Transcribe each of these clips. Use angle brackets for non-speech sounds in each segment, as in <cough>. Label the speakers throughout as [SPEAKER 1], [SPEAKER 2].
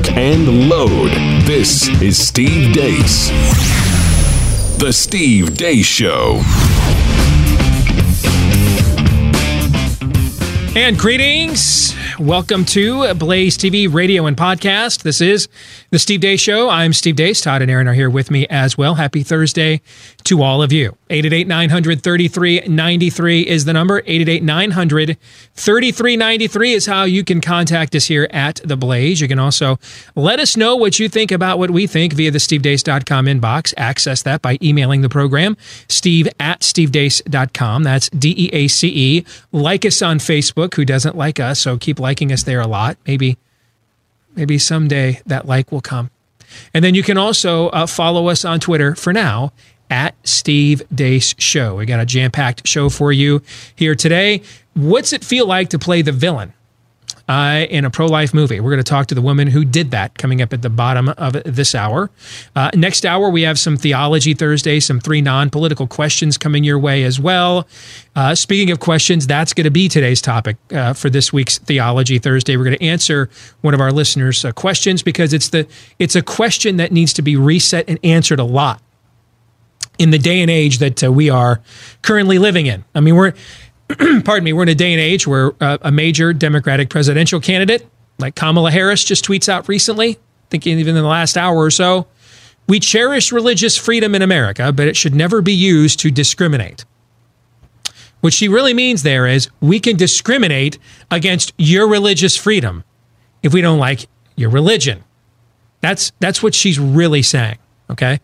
[SPEAKER 1] lock, and load. This is Steve Deace. The Steve Deace Show.
[SPEAKER 2] And greetings. Welcome to Blaze TV radio and podcast. This is the Steve Deace Show. I'm Steve Deace. Todd and Aaron are here with me as well. Happy Thursday to all of you. 888 900 3393 is the number. 888 900 3393 is how you can contact us here at The Blaze. You can also let us know what you think about what we think via the stevedeace.com inbox. Access that by emailing the program, steve at stevedeace.com. That's D E A C E. Like us on Facebook. Who doesn't like us? So keep liking us there a lot. Maybe maybe someday that like will come. And then you can also uh, follow us on Twitter for now at Steve Deace Show. We got a jam packed show for you here today. What's it feel like to play the villain? Uh, in a pro life movie. We're going to talk to the woman who did that coming up at the bottom of this hour. Uh, next hour, we have some Theology Thursday, some three non political questions coming your way as well. Uh, speaking of questions, that's going to be today's topic uh, for this week's Theology Thursday. We're going to answer one of our listeners' uh, questions because it's the it's a question that needs to be reset and answered a lot in the day and age that uh, we are currently living in. I mean, we're <clears throat> pardon me, we're in a day and age where uh, a major Democratic presidential candidate like Kamala Harris just tweets out recently, thinking even in the last hour or so, we cherish religious freedom in America, but it should never be used to discriminate. What she really means there is we can discriminate against your religious freedom if we don't like your religion. That's that's what she's really saying, okay?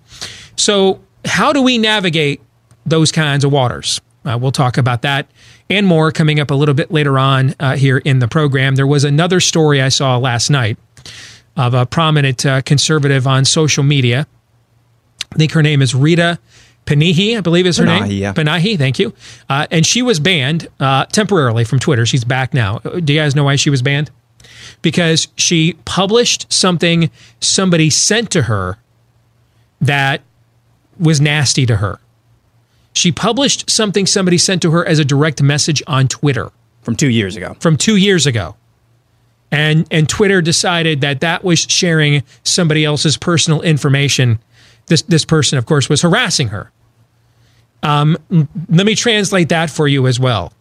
[SPEAKER 2] So, how do we navigate those kinds of waters? Uh, we'll talk about that and more coming up a little bit later on uh, here in the program. There was another story I saw last night of a prominent uh, conservative on social media. I think her name is Rita Panahi, I believe is her
[SPEAKER 3] Panahi,
[SPEAKER 2] name.
[SPEAKER 3] yeah.
[SPEAKER 2] Panahi, thank you. Uh, and she was banned uh, temporarily from Twitter. She's back now. Do you guys know why she was banned? Because she published something somebody sent to her that was nasty to her. She published something somebody sent to her as a direct message on Twitter
[SPEAKER 3] from two years ago.
[SPEAKER 2] from two years ago. And, and Twitter decided that that was sharing somebody else's personal information. This, this person, of course, was harassing her. Um, let me translate that for you as well.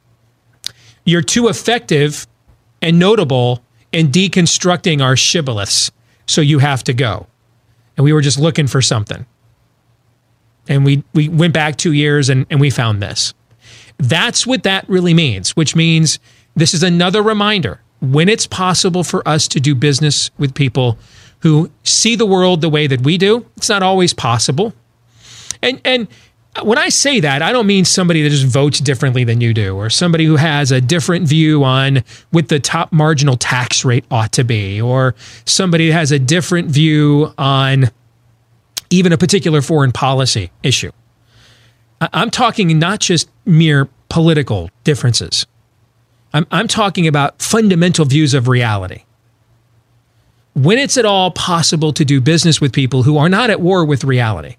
[SPEAKER 2] You're too effective and notable in deconstructing our shibboleths, so you have to go. And we were just looking for something and we we went back two years and, and we found this. That's what that really means, which means this is another reminder when it's possible for us to do business with people who see the world the way that we do. It's not always possible. And and when I say that, I don't mean somebody that just votes differently than you do, or somebody who has a different view on what the top marginal tax rate ought to be, or somebody that has a different view on even a particular foreign policy issue. I'm talking not just mere political differences. I'm, I'm talking about fundamental views of reality. When it's at all possible to do business with people who are not at war with reality,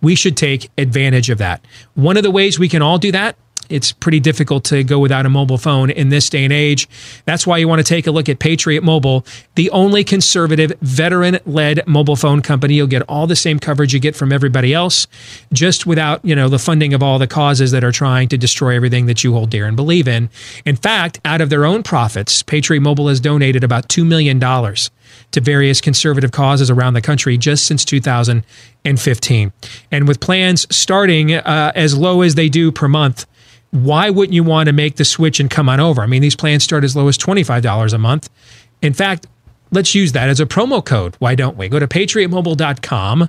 [SPEAKER 2] we should take advantage of that. One of the ways we can all do that, it's pretty difficult to go without a mobile phone in this day and age. That's why you want to take a look at Patriot Mobile, the only conservative veteran led mobile phone company. You'll get all the same coverage you get from everybody else, just without, you know, the funding of all the causes that are trying to destroy everything that you hold dear and believe in. In fact, out of their own profits, Patriot Mobile has donated about $2 million to various conservative causes around the country just since 2015. And with plans starting uh, as low as they do per month, why wouldn't you want to make the switch and come on over? I mean, these plans start as low as $25 a month. In fact, let's use that as a promo code. Why don't we? Go to patriotmobile.com,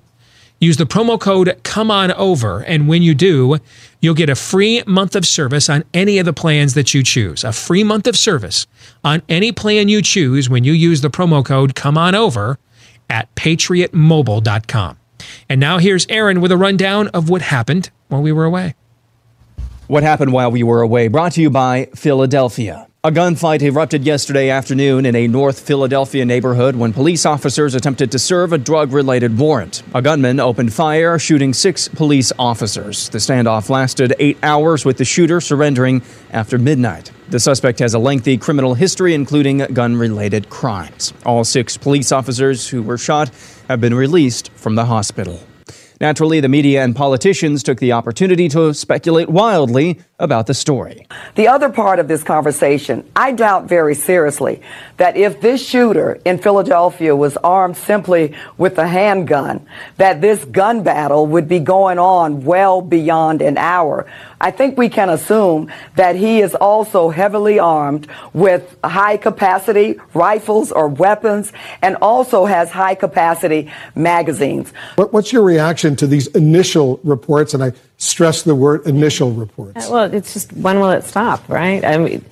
[SPEAKER 2] use the promo code come on over, and when you do, you'll get a free month of service on any of the plans that you choose. A free month of service on any plan you choose when you use the promo code come on over at patriotmobile.com. And now here's Aaron with a rundown of what happened while we were away.
[SPEAKER 3] What happened while we were away? Brought to you by Philadelphia. A gunfight erupted yesterday afternoon in a North Philadelphia neighborhood when police officers attempted to serve a drug related warrant. A gunman opened fire, shooting six police officers. The standoff lasted eight hours, with the shooter surrendering after midnight. The suspect has a lengthy criminal history, including gun related crimes. All six police officers who were shot have been released from the hospital. Naturally, the media and politicians took the opportunity to speculate wildly about the story.
[SPEAKER 4] The other part of this conversation, I doubt very seriously that if this shooter in Philadelphia was armed simply with a handgun, that this gun battle would be going on well beyond an hour. I think we can assume that he is also heavily armed with high capacity rifles or weapons and also has high capacity magazines.
[SPEAKER 5] What's your reaction to these initial reports? And I stress the word initial reports.
[SPEAKER 6] Well, it's just when will it stop, right? I mean,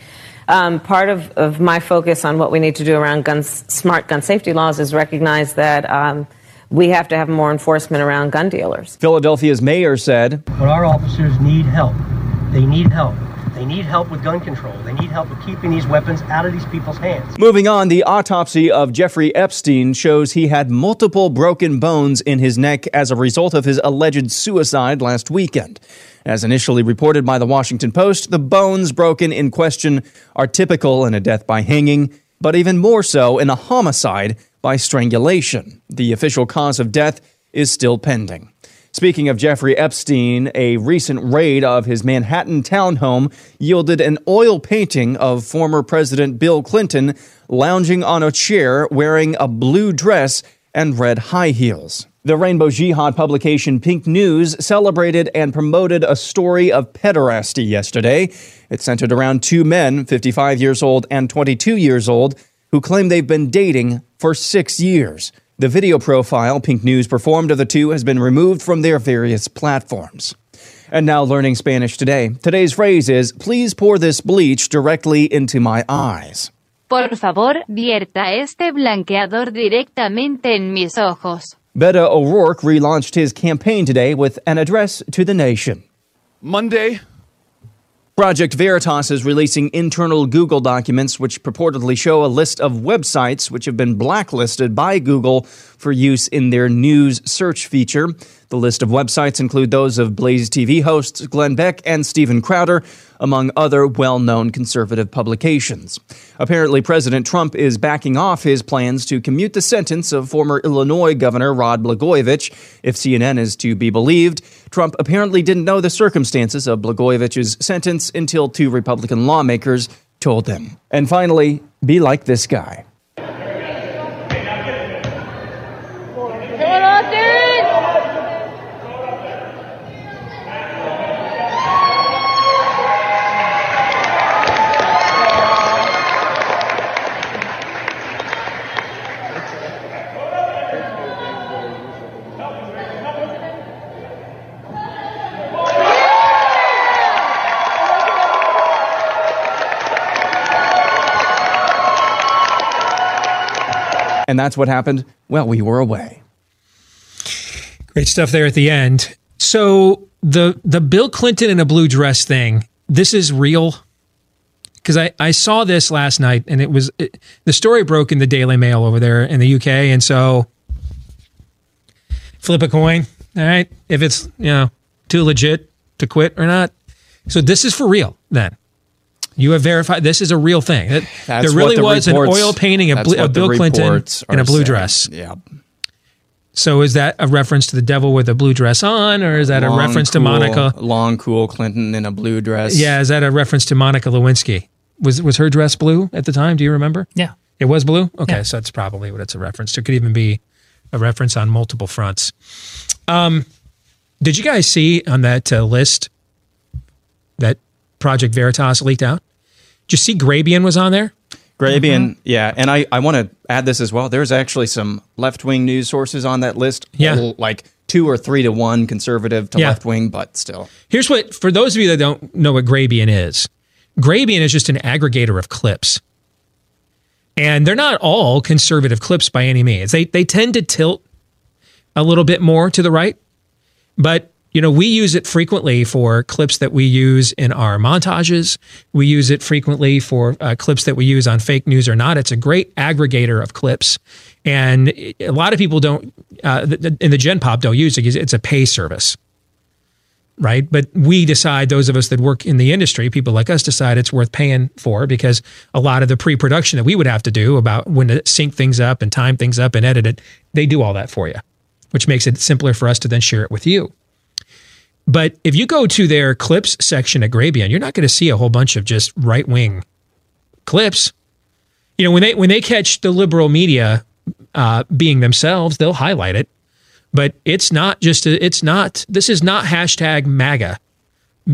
[SPEAKER 6] um, part of, of my focus on what we need to do around guns, smart gun safety laws is recognize that um, we have to have more enforcement around gun dealers.
[SPEAKER 3] Philadelphia's mayor said,
[SPEAKER 7] But our officers need help. They need help. They need help with gun control. They need help with keeping these weapons out of these people's hands.
[SPEAKER 3] Moving on, the autopsy of Jeffrey Epstein shows he had multiple broken bones in his neck as a result of his alleged suicide last weekend. As initially reported by the Washington Post, the bones broken in question are typical in a death by hanging, but even more so in a homicide by strangulation. The official cause of death is still pending. Speaking of Jeffrey Epstein, a recent raid of his Manhattan townhome yielded an oil painting of former President Bill Clinton lounging on a chair wearing a blue dress and red high heels. The Rainbow Jihad publication Pink News celebrated and promoted a story of pederasty yesterday. It centered around two men, 55 years old and 22 years old, who claim they've been dating for six years. The video profile Pink News performed of the two has been removed from their various platforms. And now, learning Spanish today. Today's phrase is Please pour this bleach directly into my eyes.
[SPEAKER 8] Por favor, vierta este blanqueador directamente en mis ojos.
[SPEAKER 3] Beto O'Rourke relaunched his campaign today with an address to the nation.
[SPEAKER 9] Monday,
[SPEAKER 3] Project Veritas is releasing internal Google documents which purportedly show a list of websites which have been blacklisted by Google for use in their news search feature. The list of websites include those of Blaze TV hosts Glenn Beck and Steven Crowder, among other well known conservative publications. Apparently, President Trump is backing off his plans to commute the sentence of former Illinois Governor Rod Blagojevich. If CNN is to be believed, Trump apparently didn't know the circumstances of Blagojevich's sentence until two Republican lawmakers told him. And finally, be like this guy. And that's what happened. Well, we were away.
[SPEAKER 2] Great stuff there at the end. So the the Bill Clinton in a blue dress thing, this is real. Because I, I saw this last night and it was it, the story broke in the Daily Mail over there in the UK. And so flip a coin. All right. If it's, you know, too legit to quit or not. So this is for real then. You have verified this is a real thing. That <sighs>
[SPEAKER 3] That's
[SPEAKER 2] there really
[SPEAKER 3] what the
[SPEAKER 2] was an oil painting of, Bl- of Bill Clinton in a blue
[SPEAKER 3] saying.
[SPEAKER 2] dress.
[SPEAKER 3] Yeah.
[SPEAKER 2] So is that a reference to the devil with a blue dress on, or is that
[SPEAKER 3] Long,
[SPEAKER 2] a reference to Monica?
[SPEAKER 3] Long, cool Clinton in a blue dress.
[SPEAKER 2] Yeah, is that a reference to Monica Lewinsky? Was was her dress blue at the time? Do you remember?
[SPEAKER 10] Yeah.
[SPEAKER 2] It was blue? Okay,
[SPEAKER 10] Yeah.
[SPEAKER 2] so that's probably what it's a reference to. It could even be a reference on multiple fronts. Um, did you guys see on that uh, list that Project Veritas leaked out? Did you see Grabien was on there?
[SPEAKER 3] Grabien,
[SPEAKER 2] Mm-hmm.
[SPEAKER 3] yeah, and I, I want to add this as well. There's actually some left wing news sources on that list.
[SPEAKER 2] Yeah.
[SPEAKER 3] L- like two or three to one conservative to
[SPEAKER 2] Yeah.
[SPEAKER 3] left wing, but still.
[SPEAKER 2] Here's what, for those of you that don't know what Grabien is, Grabien is just an aggregator of clips. And they're not all conservative clips by any means. They, they tend to tilt a little bit more to the right, but you know, we use it frequently for clips that we use in our montages. We use it frequently for uh, clips that we use on fake news or not. It's a great aggregator of clips. And a lot of people don't, uh, in the Gen Pop, don't use it. It's a pay service right? But we decide, those of us that work in the industry, people like us decide it's worth paying for because a lot of the pre production that we would have to do about when to sync things up and time things up and edit it, they do all that for you, which makes it simpler for us to then share it with you. But if you go to their clips section at Grabien, you're not going to see a whole bunch of just right wing clips. You know, when they when they catch the liberal media uh, being themselves, they'll highlight it but it's not just a, it's not this is not hashtag MAGA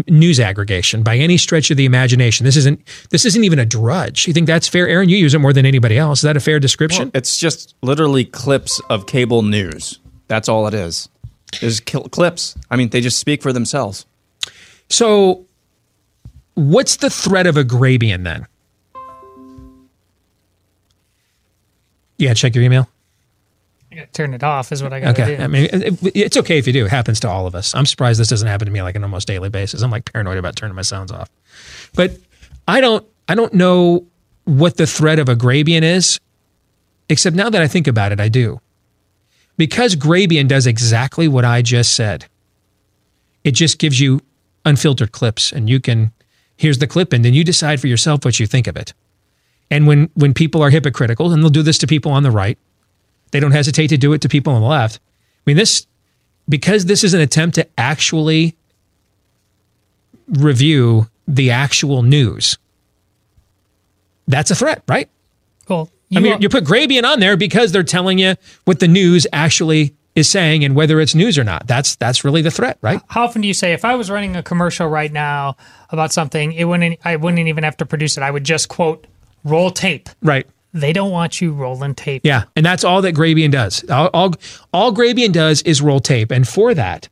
[SPEAKER 2] news aggregation by any stretch of the imagination. This isn't this isn't even a drudge. You think that's fair, Aaron? You use it more than anybody else. Is that a fair description?
[SPEAKER 3] Well, it's just literally clips of cable news. That's all it is. Is clips. I mean, they just speak for themselves.
[SPEAKER 2] So, what's the threat of a Grabien then? Yeah, check your email.
[SPEAKER 9] I got to turn it off, is what I got to
[SPEAKER 2] okay.
[SPEAKER 9] do.
[SPEAKER 2] I mean, it, it's okay if you do. It happens to all of us. I'm surprised this doesn't happen to me like on almost daily basis. I'm like paranoid about turning my sounds off. But I don't. I don't know what the threat of a Grabien is, except now that I think about it, I do. Because Grabien does exactly what I just said. It just gives you unfiltered clips, and you can. Here's the clip, and then you decide for yourself what you think of it. And when when people are hypocritical, and they'll do this to people on the right they don't hesitate to do it to people on the left. I mean, this, because this is an attempt to actually review the actual news, that's a threat, right?
[SPEAKER 9] Cool.
[SPEAKER 2] You I mean, are, you put Grabien on there because they're telling you what the news actually is saying and whether it's news or not. That's that's really the threat, right?
[SPEAKER 9] How often do you say if I was running a commercial right now about something, it wouldn't I wouldn't even have to produce it. I would just quote roll tape.
[SPEAKER 2] Right.
[SPEAKER 9] They don't want you rolling tape.
[SPEAKER 2] Yeah, and that's all that Grabien does. All, all, all Grabien does is roll tape, and for that,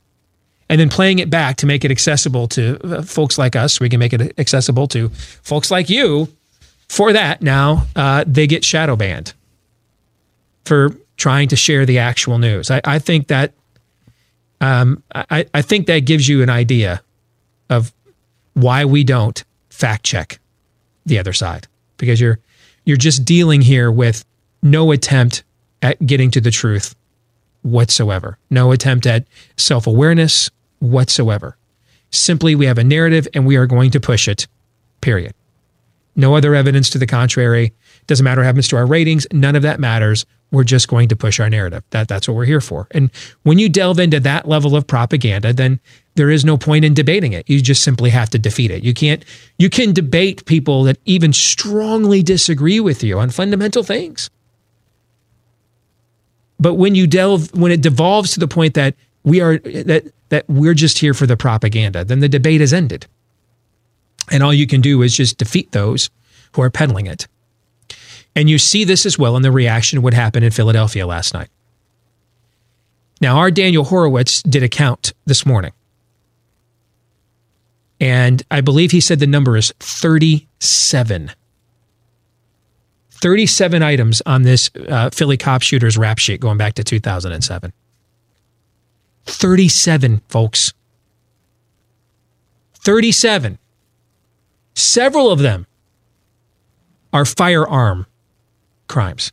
[SPEAKER 2] and then playing it back to make it accessible to uh, folks like us, we can make it accessible to folks like you. For that, now uh, they get shadow banned for trying to share the actual news. I, I think that um, I, I think that gives you an idea of why we don't fact check the other side because you're you're just dealing here with no attempt at getting to the truth whatsoever, no attempt at self awareness whatsoever. Simply, we have a narrative and we are going to push it, period. No other evidence to the contrary. Doesn't matter what happens to our ratings. None of that matters. We're just going to push our narrative. That, that's what we're here for. And when you delve into that level of propaganda, then there is no point in debating it. You just simply have to defeat it. You can't, you can debate people that even strongly disagree with you on fundamental things. But when you delve, when it devolves to the point that we are, that, that we're just here for the propaganda, then the debate is ended. And all you can do is just defeat those who are peddling it. And you see this as well in the reaction to what happened in Philadelphia last night. Now, our Daniel Horowitz did a count this morning. And I believe he said the number is 37. 37 items on this uh, Philly cop shooter's rap sheet going back to 2007. 37, folks. 37. Several of them are firearm crimes.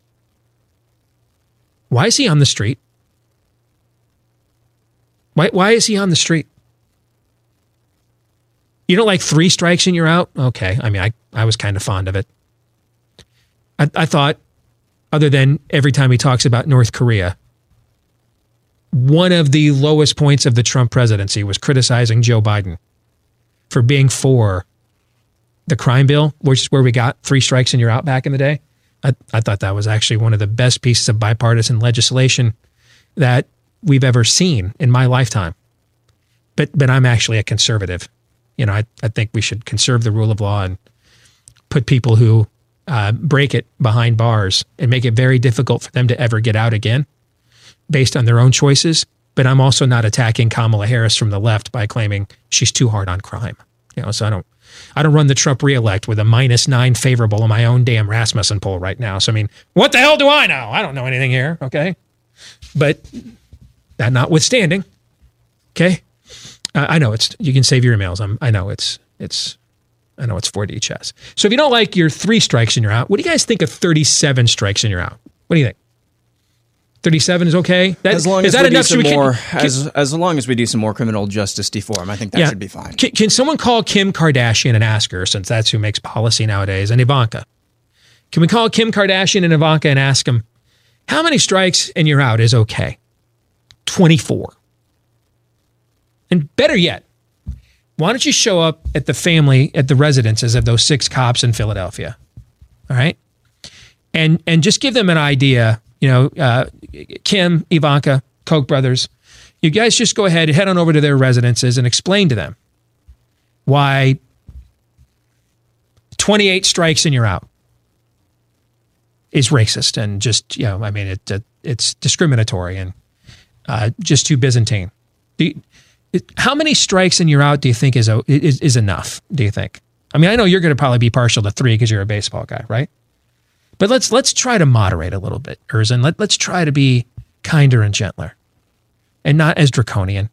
[SPEAKER 2] Why is he on the street? Why, why is he on the street? You don't like three strikes and you're out? Okay. I mean, I, I was kind of fond of it. I, I thought, other than every time he talks about North Korea, one of the lowest points of the Trump presidency was criticizing Joe Biden for being for the crime bill, which is where we got three strikes and you're out back in the day. I, I thought that was actually one of the best pieces of bipartisan legislation that we've ever seen in my lifetime. But but I'm actually a conservative you know, I, I think we should conserve the rule of law and put people who uh, break it behind bars and make it very difficult for them to ever get out again based on their own choices. But I'm also not attacking Kamala Harris from the left by claiming she's too hard on crime. You know, so I don't I don't run the Trump reelect with a minus nine favorable on my own damn Rasmussen poll right now. So I mean, what the hell do I know? I don't know anything here. Okay. But that notwithstanding, okay, I I know it's you can save your emails. I'm, I know it's it's I know it's 4D chess. So if you don't like your three strikes and you're out, what do you guys think of 37 strikes and you're out? What do you think? 37 is okay. That,
[SPEAKER 3] As long
[SPEAKER 2] is
[SPEAKER 3] as
[SPEAKER 2] that
[SPEAKER 3] we do
[SPEAKER 2] enough?
[SPEAKER 3] some
[SPEAKER 2] Should we-
[SPEAKER 3] more,
[SPEAKER 2] can-
[SPEAKER 3] as as long as we do some more criminal justice deform, I think that
[SPEAKER 2] Yeah.
[SPEAKER 3] should be fine.
[SPEAKER 2] Can, can someone call Kim Kardashian and ask her, since that's who makes policy nowadays, and Ivanka? Can we call Kim Kardashian and Ivanka and ask them, how many strikes and you're out is okay? 24. And better yet, why don't you show up at the family, at the residences of those six cops in Philadelphia? All right. And, and just give them an idea, you know, uh, Kim, Ivanka, Koch brothers, you guys just go ahead, head on over to their residences and explain to them why 28 strikes and you're out is racist and just, you know, I mean, it, it it's discriminatory and uh, just too Byzantine. You- how many strikes and you're out do you think is, is, is enough, do you think? I mean, I know you're going to probably be partial to three because you're a baseball guy, right? But let's let's try to moderate a little bit, Erzin. Let, let's try to be kinder and gentler and not as draconian.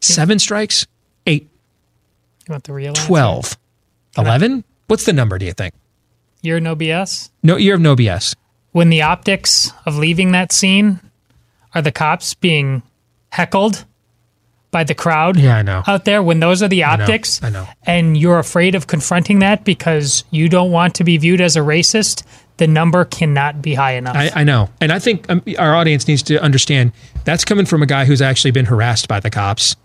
[SPEAKER 2] Seven strikes, eight,
[SPEAKER 9] You want the real answer?
[SPEAKER 2] 12, 11? What's the number, do you think?
[SPEAKER 9] Year of no BS.
[SPEAKER 2] No, you have no BS.
[SPEAKER 9] When the optics of leaving that scene are the cops being heckled by the crowd
[SPEAKER 2] Yeah, I know.
[SPEAKER 9] out there, when those are the
[SPEAKER 2] know,
[SPEAKER 9] optics,
[SPEAKER 2] I know.
[SPEAKER 9] and you're afraid of confronting that because you don't want to be viewed as a racist, the number cannot be high enough.
[SPEAKER 2] I, I know. And I think um, our audience needs to understand that's coming from a guy who's actually been harassed by the cops.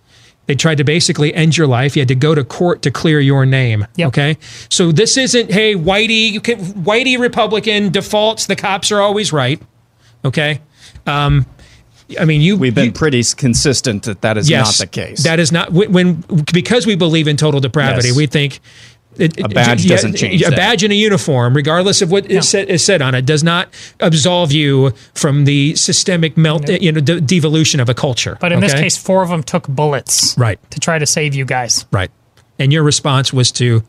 [SPEAKER 2] They tried to basically end your life. You had to go to court to clear your name.
[SPEAKER 9] Yep.
[SPEAKER 2] Okay. So this isn't, hey, whitey, you can, whitey Republican defaults. The cops are always right. Okay. Um, I mean, you.
[SPEAKER 3] We've been
[SPEAKER 2] you-
[SPEAKER 3] pretty consistent that that is
[SPEAKER 2] yes,
[SPEAKER 3] not the case.
[SPEAKER 2] That is not when, when because we believe in total depravity.
[SPEAKER 3] Yes.
[SPEAKER 2] We think it-
[SPEAKER 3] A badge
[SPEAKER 2] yeah,
[SPEAKER 3] doesn't change
[SPEAKER 2] A
[SPEAKER 3] that.
[SPEAKER 2] badge and a uniform, regardless of what is, said, is said on it, does not absolve you from the systemic melt, you know, de- devolution of a culture.
[SPEAKER 9] but in this case, four of them took bullets
[SPEAKER 2] right,
[SPEAKER 9] to try to save you guys.
[SPEAKER 2] right, and your response was to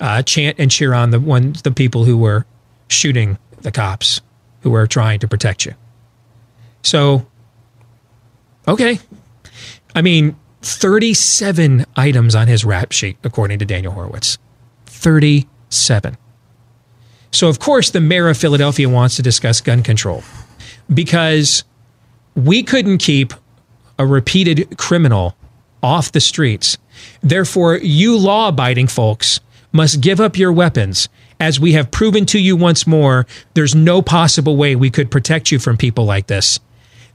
[SPEAKER 2] uh, chant and cheer on the ones, the people who were shooting the cops, who were trying to protect you. So, okay, I mean, 37 items on his rap sheet, according to Daniel Horowitz. 37. So, of course, the mayor of Philadelphia wants to discuss gun control because we couldn't keep a repeated criminal off the streets. Therefore, you law abiding folks must give up your weapons. As we have proven to you once more, there's no possible way we could protect you from people like this.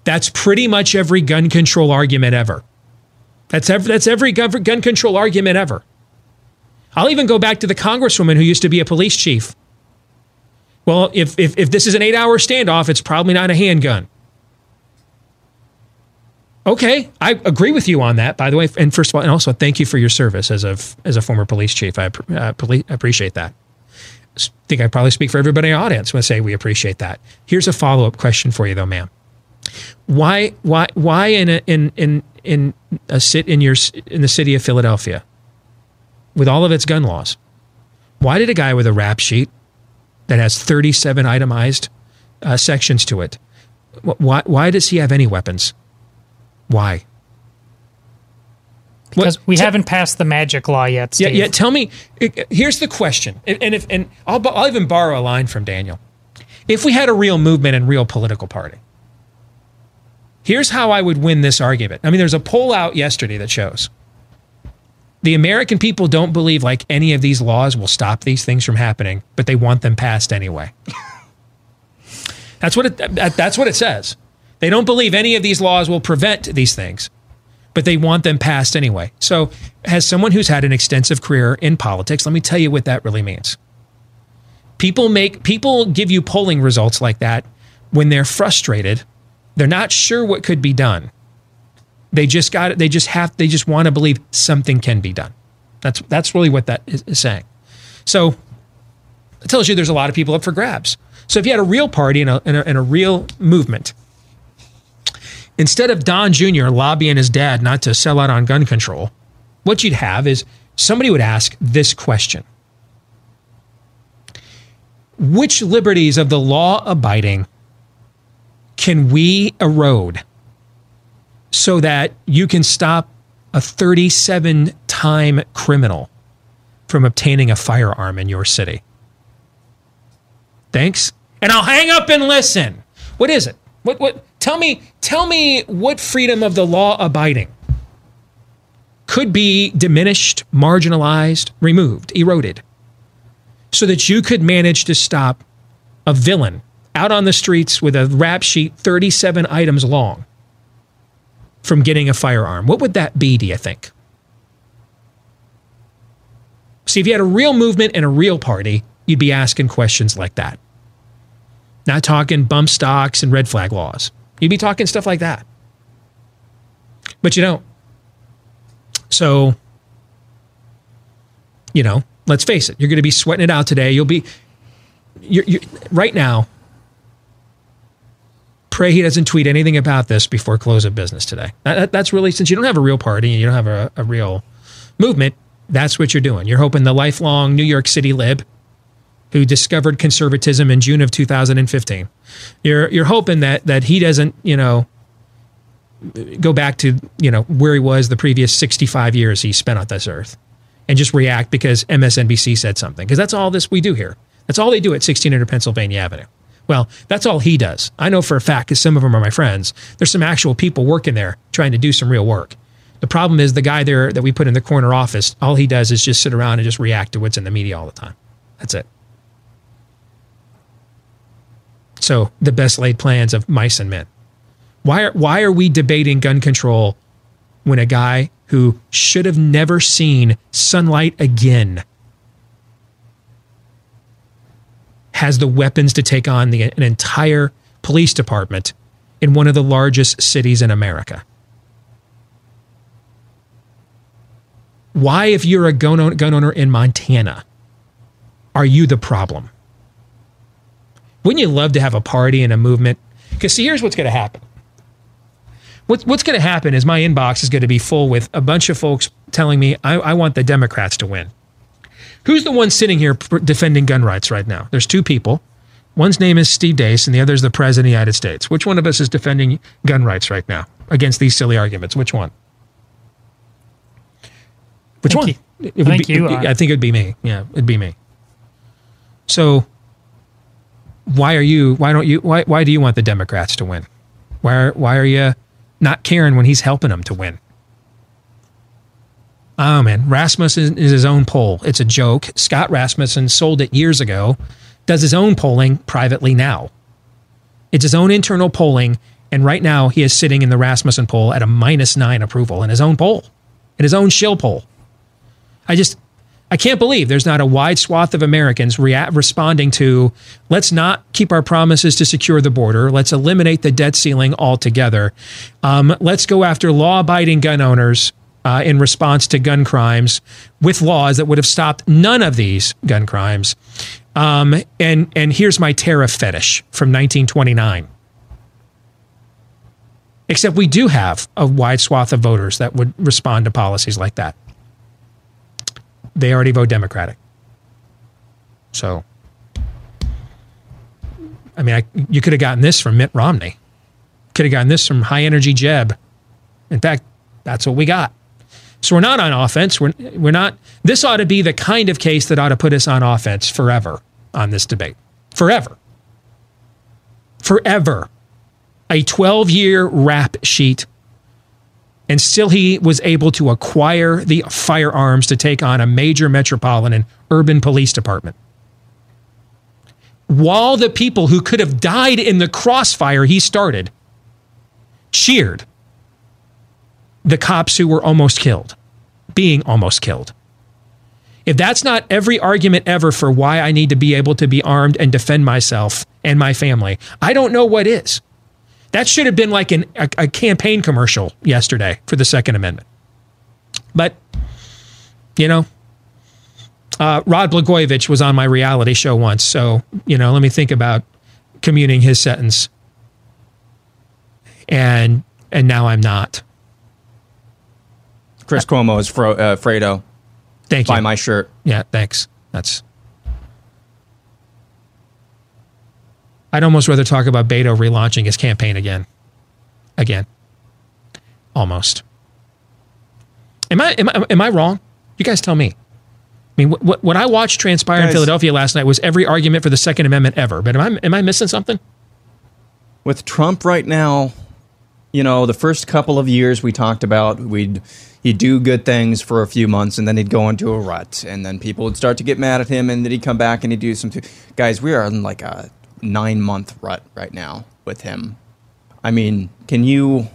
[SPEAKER 2] That's pretty much every gun control argument ever. That's every, that's every gun, gun control argument ever. I'll even go back to the congresswoman who used to be a police chief. Well, if, if, if this is an eight hour standoff, it's probably not a handgun. Okay, I agree with you on that. By the way, and first of all, and also thank you for your service as a as a former police chief. I uh, poli- appreciate that. S- think I probably speak for everybody in the audience when I say we appreciate that. Here's a follow up question for you, though, ma'am. Why why why in a, in in in a sit in your in the city of Philadelphia with all of its gun laws? Why did a guy with a rap sheet that has 37 itemized uh, sections to it? Why why does he have any weapons? Why?
[SPEAKER 9] Because
[SPEAKER 2] What-
[SPEAKER 9] we
[SPEAKER 2] te-
[SPEAKER 9] haven't passed the magic law yet,
[SPEAKER 2] Yeah,
[SPEAKER 9] Steve.
[SPEAKER 2] yeah. Tell me. Here's the question, and, and if and I'll I'll even borrow a line from Daniel. If we had a real movement and real political party, here's how I would win this argument. I mean, there's a poll out yesterday that shows the American people don't believe like any of these laws will stop these things from happening, but they want them passed anyway. <laughs> that's what it. That's what it says. They don't believe any of these laws will prevent these things but they want them passed anyway. So, as someone who's had an extensive career in politics, let me tell you what that really means. People make people give you polling results like that when they're frustrated, they're not sure what could be done. They just got it. They just have. They just want to believe something can be done. That's that's really what that is, is saying. So, it tells you there's a lot of people up for grabs. So, if you had a real party and a, and a, and a real movement, instead of Don Jr. lobbying his dad not to sell out on gun control, what you'd have is somebody would ask this question Which liberties of the law abiding can we erode so that you can stop a 37 time criminal from obtaining a firearm in your city? Thanks. And I'll hang up and listen. What is it? What what tell me tell me what freedom of the law abiding could be diminished, marginalized, removed, eroded so that you could manage to stop a villain out on the streets with a rap sheet 37 items long from getting a firearm. What would that be, do you think? See, if you had a real movement and a real party, you'd be asking questions like that. Not talking bump stocks and red flag laws. You'd be talking stuff like that. But you don't. So, you know, let's face it, you're going to be sweating it out today. You'll be, you're, you're, right now, pray he doesn't tweet anything about this before close of business today. That, that's really, since you don't have a real party and you don't have a, a real movement, that's what you're doing. You're hoping the lifelong New York City lib who discovered conservatism in June of 2015. You're you're hoping that that he doesn't, you know, go back to, you know, where he was the previous 65 years he spent on this earth and just react because MSNBC said something. Because that's all this we do here. That's all they do at 1600 Pennsylvania Avenue. Well, that's all he does. I know for a fact because some of them are my friends. There's some actual people working there trying to do some real work. The problem is the guy there that we put in the corner office, all he does is just sit around and just react to what's in the media all the time. That's it. So the best laid plans of mice and men. Why are, why are we debating gun control when a guy who should have never seen sunlight again has the weapons to take on the, an entire police department in one of the largest cities in America? Why, if you're a gun owner, in Montana, are you the problem? Wouldn't you love to have a party and a movement? Because see, here's what's going to happen. What, what's going to happen is my inbox is going to be full with a bunch of folks telling me I, I want the Democrats to win. Who's the one sitting here defending gun rights right now? There's two people. One's name is Steve Deace, and the other is the President of the United States. Which one of us is defending gun rights right now against these silly arguments? Which one? Which one?
[SPEAKER 9] You.
[SPEAKER 2] It
[SPEAKER 9] I think
[SPEAKER 2] be,
[SPEAKER 9] you
[SPEAKER 2] it-
[SPEAKER 9] uh,
[SPEAKER 2] I think it'd be me. Yeah, it'd be me. So why are you why don't you why why do you want the Democrats to win? Why are why are you not caring when he's helping them to win? Oh man, Rasmussen is his own poll. It's a joke. Scott Rasmussen sold it years ago. Does his own polling privately now. It's his own internal polling, and right now he is sitting in the Rasmussen poll at a minus nine approval in his own poll, in his own shill poll. I just I can't believe there's not a wide swath of Americans rea- responding to let's not keep our promises to secure the border. Let's eliminate the debt ceiling altogether. Um, let's go after law abiding gun owners uh, in response to gun crimes with laws that would have stopped none of these gun crimes. Um, and, and here's my tariff fetish from 1929. Except we do have a wide swath of voters that would respond to policies like that they already vote Democratic. So, I mean, I, you could have gotten this from Mitt Romney. Could have gotten this from High Energy Jeb. In fact, that's what we got. So we're not on offense. We're, we're not. This ought to be the kind of case that ought to put us on offense forever on this debate. Forever. Forever. A 12 year rap sheet and still he was able to acquire the firearms to take on a major metropolitan urban police department. While the people who could have died in the crossfire he started cheered the cops who were almost killed, being almost killed. If that's not every argument ever for why I need to be able to be armed and defend myself and my family, I don't know what is. That should have been like an, a, a campaign commercial yesterday for the Second Amendment. But, you know, uh, Rod Blagojevich was on my reality show once. So, you know, let me think about commuting his sentence. And and now I'm not.
[SPEAKER 3] Chris Cuomo is Fro- uh, Fredo.
[SPEAKER 2] Thank you.
[SPEAKER 3] Buy my shirt.
[SPEAKER 2] Yeah, thanks. That's. I'd almost rather talk about Beto relaunching his campaign again. Again. Almost. Am I am I, am I wrong? You guys tell me. I mean, what, what, what I watched transpire in Philadelphia last night was every argument for the Second Amendment ever. But am I am I missing something?
[SPEAKER 3] with Trump right now, you know, the first couple of years we talked about we'd he'd do good things for a few months and then he'd go into a rut and then people would start to get mad at him and then he'd come back and he'd do some guys, we are in like a 9 month rut right now with him. I mean, can you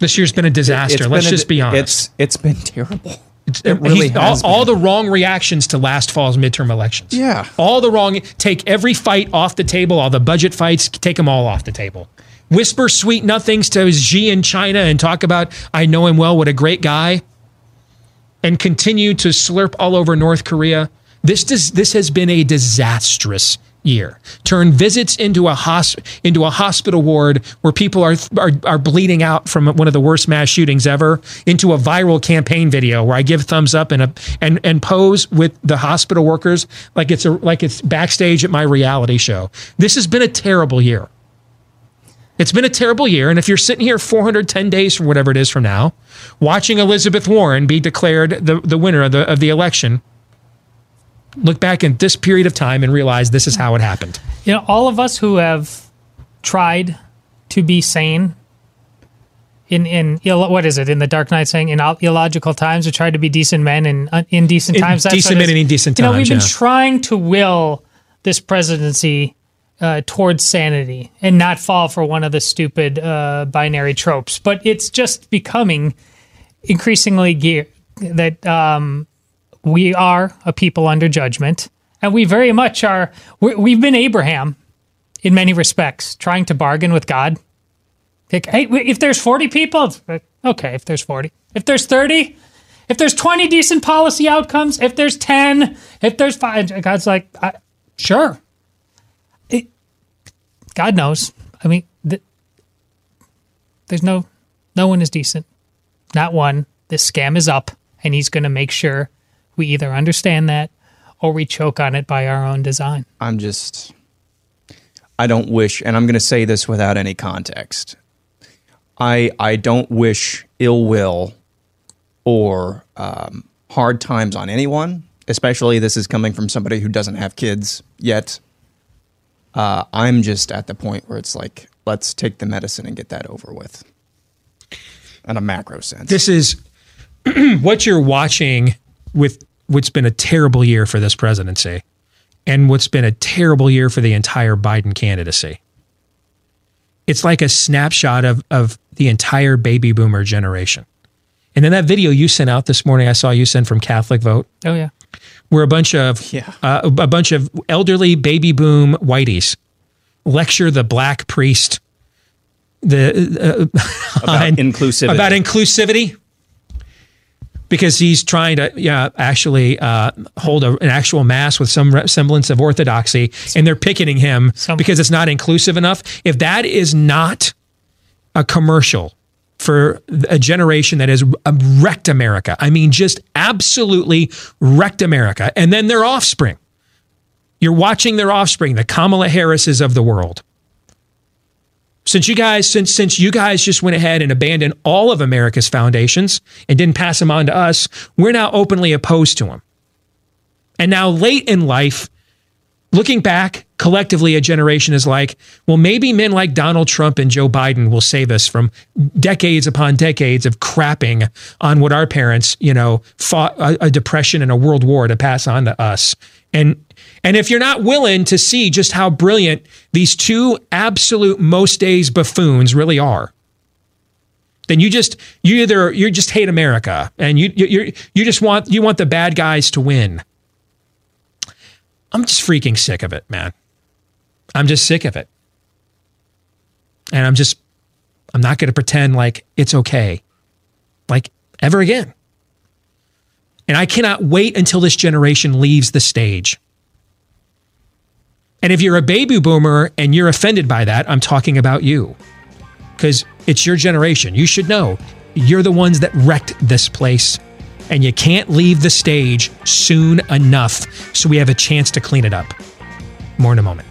[SPEAKER 2] This year's been a disaster. Let's
[SPEAKER 3] a-
[SPEAKER 2] just be honest.
[SPEAKER 3] It's it's been <laughs> terrible.
[SPEAKER 2] It's-
[SPEAKER 3] it uh, really
[SPEAKER 2] he's- all, all the wrong reactions to last fall's midterm elections.
[SPEAKER 3] Yeah.
[SPEAKER 2] All the wrong. Take every fight off the table. All the budget fights. Take them all off the table. Whisper sweet nothings to Xi in China and talk about I know him well. What a great guy. And continue to slurp all over North Korea. This does, this has been a disastrous year. Turn visits into a hosp- into a hospital ward where people are, are are bleeding out from one of the worst mass shootings ever into a viral campaign video where I give thumbs up and a and and pose with the hospital workers like it's a like it's backstage at my reality show. This has been a terrible year. It's been a terrible year. And if you're sitting here 410 days from whatever it is from now, watching Elizabeth Warren be declared the, the winner of the, of the election, look back at this period of time and realize this is how it happened.
[SPEAKER 9] You know, all of us who have tried to be sane in in what is it in the Dark Knight saying in illogical times, or tried to be decent men in uh, indecent
[SPEAKER 2] In
[SPEAKER 9] times.
[SPEAKER 2] Decent men in indecent
[SPEAKER 9] You know, we've been trying to will this presidency uh, towards sanity and not fall for one of the stupid uh, binary tropes. But it's just becoming increasingly gear that um, we are a people under judgment, and we very much are. we we've been Abraham in many respects, trying to bargain with God. Like, hey, if there's 40 people, okay, if there's 40. If there's 30, if there's 20 decent policy outcomes, if there's 10, if there's five, God's like, sure. God knows. I mean, th- there's no, no one is decent. Not one. This scam is up, and he's going to make sure we either understand that or we choke on it by our own design.
[SPEAKER 3] I'm just I don't wish and I'm going to say this without any context. I I don't wish ill will or um, hard times on anyone, especially this is coming from somebody who doesn't have kids yet. Uh, I'm just at the point where it's like, let's take the medicine and get that over with. In a macro sense.
[SPEAKER 2] This is <clears throat> what you're watching with what's been a terrible year for this presidency and what's been a terrible year for the entire Biden candidacy. It's like a snapshot of, of the entire baby boomer generation. And then that video you sent out this morning, I saw you send from Catholic Vote,
[SPEAKER 9] Oh, yeah.
[SPEAKER 2] where a bunch of
[SPEAKER 3] Yeah.
[SPEAKER 2] uh, a bunch of elderly baby boom whiteys lecture the black priest the uh, <laughs>
[SPEAKER 3] About
[SPEAKER 2] on-
[SPEAKER 3] inclusivity.
[SPEAKER 2] about inclusivity because he's trying to yeah actually uh, hold a, an actual mass with some semblance of orthodoxy and they're picketing him
[SPEAKER 9] Some-
[SPEAKER 2] because it's not inclusive enough if that is not a commercial for a generation that has um, wrecked America. I mean, just absolutely wrecked America. And then their offspring. You're watching their offspring, the Kamala Harrises of the world. Since you guys, since since you guys just went ahead and abandoned all of America's foundations and didn't pass them on to us, we're now openly opposed to them. And now, late in life, looking back collectively, a generation is like, well, maybe men like Donald Trump and Joe Biden will save us from decades upon decades of crapping on what our parents, you know, fought a, a depression and a world war to pass on to us. And and if you're not willing to see just how brilliant these two absolute most days buffoons really are, then you just you either you just hate America and you you you you just want you want the bad guys to win. I'm just freaking sick of it, man. I'm just sick of it. And I'm just, I'm not going to pretend like it's okay, like ever again. And I cannot wait until this generation leaves the stage. And if you're a baby boomer and you're offended by that, I'm talking about you because it's your generation. You should know you're the ones that wrecked this place and you can't leave the stage soon enough so we have a chance to clean it up. More in a moment.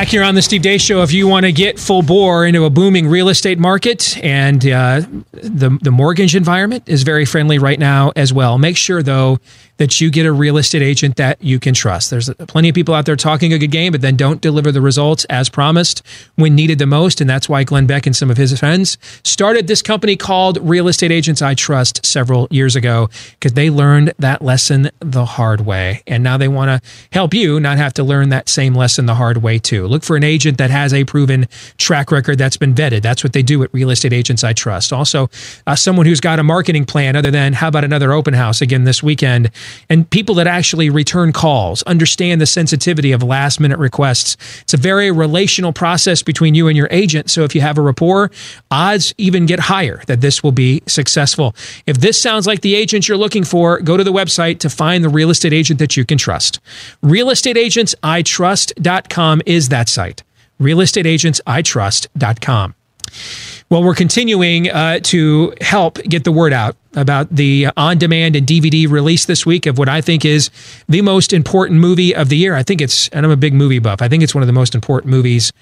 [SPEAKER 2] Back here on the Steve Deace Show, if you want to get full bore into a booming real estate market and uh, the the mortgage environment is very friendly right now as well. Make sure though that you get a real estate agent that you can trust. There's plenty of people out there talking a good game, but then don't deliver the results as promised when needed the most. And that's why Glenn Beck and some of his friends started this company called Real Estate Agents I Trust several years ago because they learned that lesson the hard way. And now they want to help you not have to learn that same lesson the hard way too. Look for an agent that has a proven track record that's been vetted. That's what they do at Real Estate Agents I Trust. Also, uh, someone who's got a marketing plan other than how about another open house again this weekend and people that actually return calls, understand the sensitivity of last minute requests. It's a very relational process between you and your agent. So if you have a rapport, odds even get higher that this will be successful. If this sounds like the agent you're looking for, go to the website to find the real estate agent that you can trust. Realestateagentsitrust.com is that site. Realestateagentsitrust.com. Well, we're continuing uh, to help get the word out about the on demand and DVD release this week of what I think is the most important movie of the year. I think it's, and I'm a big movie buff, I think it's one of the most important movies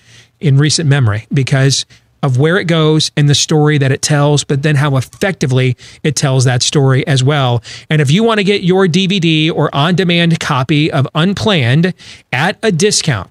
[SPEAKER 2] in recent memory because of where it goes and the story that it tells, but then how effectively it tells that story as well. And if you want to get your DVD or on demand copy of Unplanned at a discount,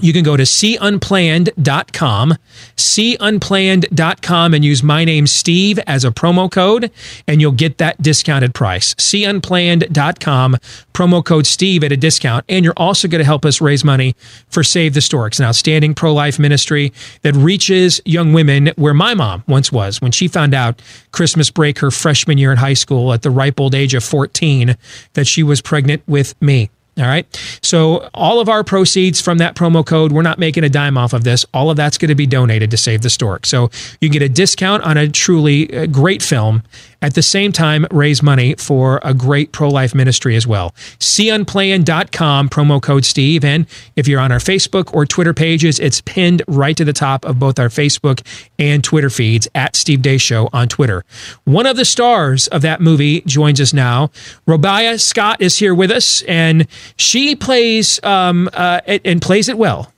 [SPEAKER 2] you can go to seeunplanned.com, seeunplanned.com, and use my name, Steve, as a promo code, and you'll get that discounted price. Seeunplanned.com, promo code Steve at a discount. And you're also going to help us raise money for Save the Storks, an outstanding pro life ministry that reaches young women where my mom once was when she found out Christmas break her freshman year in high school at the ripe old age of 14 that she was pregnant with me. All right. So all of our proceeds from that promo code, we're not making a dime off of this. All of that's going to be donated to Save the Stork. So you get a discount on a truly uh, great film. At the same time, raise money for a great pro life ministry as well. SeeUnplanned.com, promo code Steve. And if you're on our Facebook or Twitter pages, it's pinned right to the top of both our Facebook and Twitter feeds at Steve Deace Show on Twitter. One of the stars of that movie joins us now. Robia Scott is here with us, and she plays um, uh, and plays it well.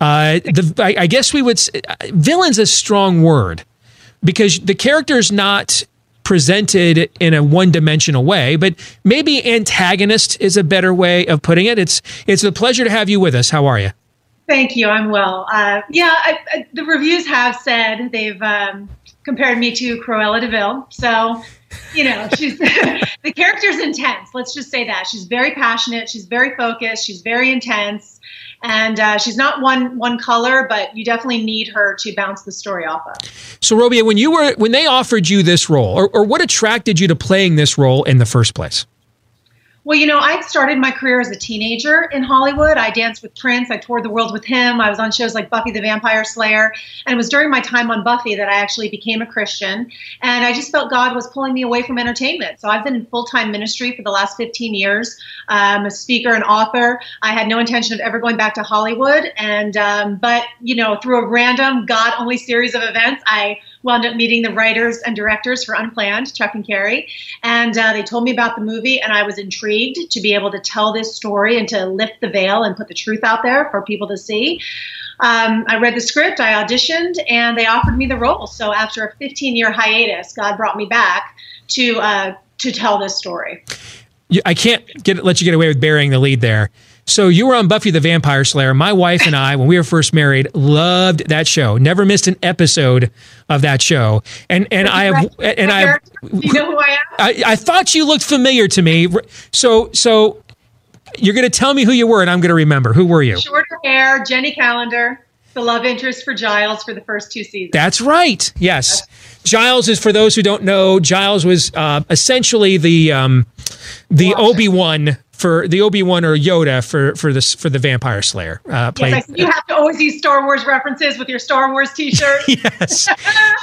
[SPEAKER 2] Uh, the, I, I guess we would villain's a strong word because the character is not presented in a one-dimensional way, but maybe antagonist is a better way of putting it. It's it's a pleasure to have you with us. How are you?
[SPEAKER 10] Thank you. I'm well. Uh, yeah, I, I, the reviews have said they've um, compared me to Cruella de Vil. So, you know, she's <laughs> the character's intense. Let's just say that she's very passionate. She's very focused. She's very intense and uh, she's not one one color, but you definitely need her to bounce the story off of.
[SPEAKER 2] So, Robia, when you were when they offered you this role, or, or what attracted you to playing this role in the first place?
[SPEAKER 10] Well, you know, I started my career as a teenager in Hollywood. I danced with Prince. I toured the world with him. I was on shows like Buffy the Vampire Slayer. And it was during my time on Buffy that I actually became a Christian. And I just felt God was pulling me away from entertainment. So I've been in full time ministry for the last 15 years. I'm a speaker and author. I had no intention of ever going back to Hollywood. And, um, but, you know, through a random God only series of events, I wound up meeting the writers and directors for Unplanned, Chuck and Cary. And uh, they told me about the movie, and I was intrigued to be able to tell this story and to lift the veil and put the truth out there for people to see. Um, I read the script, I auditioned, and they offered me the role. So after a 15 year hiatus, God brought me back to uh, to tell this story.
[SPEAKER 2] I can't get let you get away with burying the lead there. So you were on Buffy the Vampire Slayer. My wife and I, when we were first married, loved that show. Never missed an episode of that show. And and I have and I,
[SPEAKER 10] you know who I am.
[SPEAKER 2] I, I thought you looked familiar to me. So so you're going to tell me who you were, and I'm going to remember. Who were you?
[SPEAKER 10] Shorter hair, Jenny Calendar, the love interest for Giles for the first two seasons.
[SPEAKER 2] That's right. Yes. Giles is for those who don't know. Giles was uh, essentially the um, the Obi Wan for the Obi Wan or Yoda for for this for the Vampire Slayer.
[SPEAKER 10] Uh, yes, you have to always use Star Wars references with your Star Wars T-shirt. <laughs>
[SPEAKER 2] yes,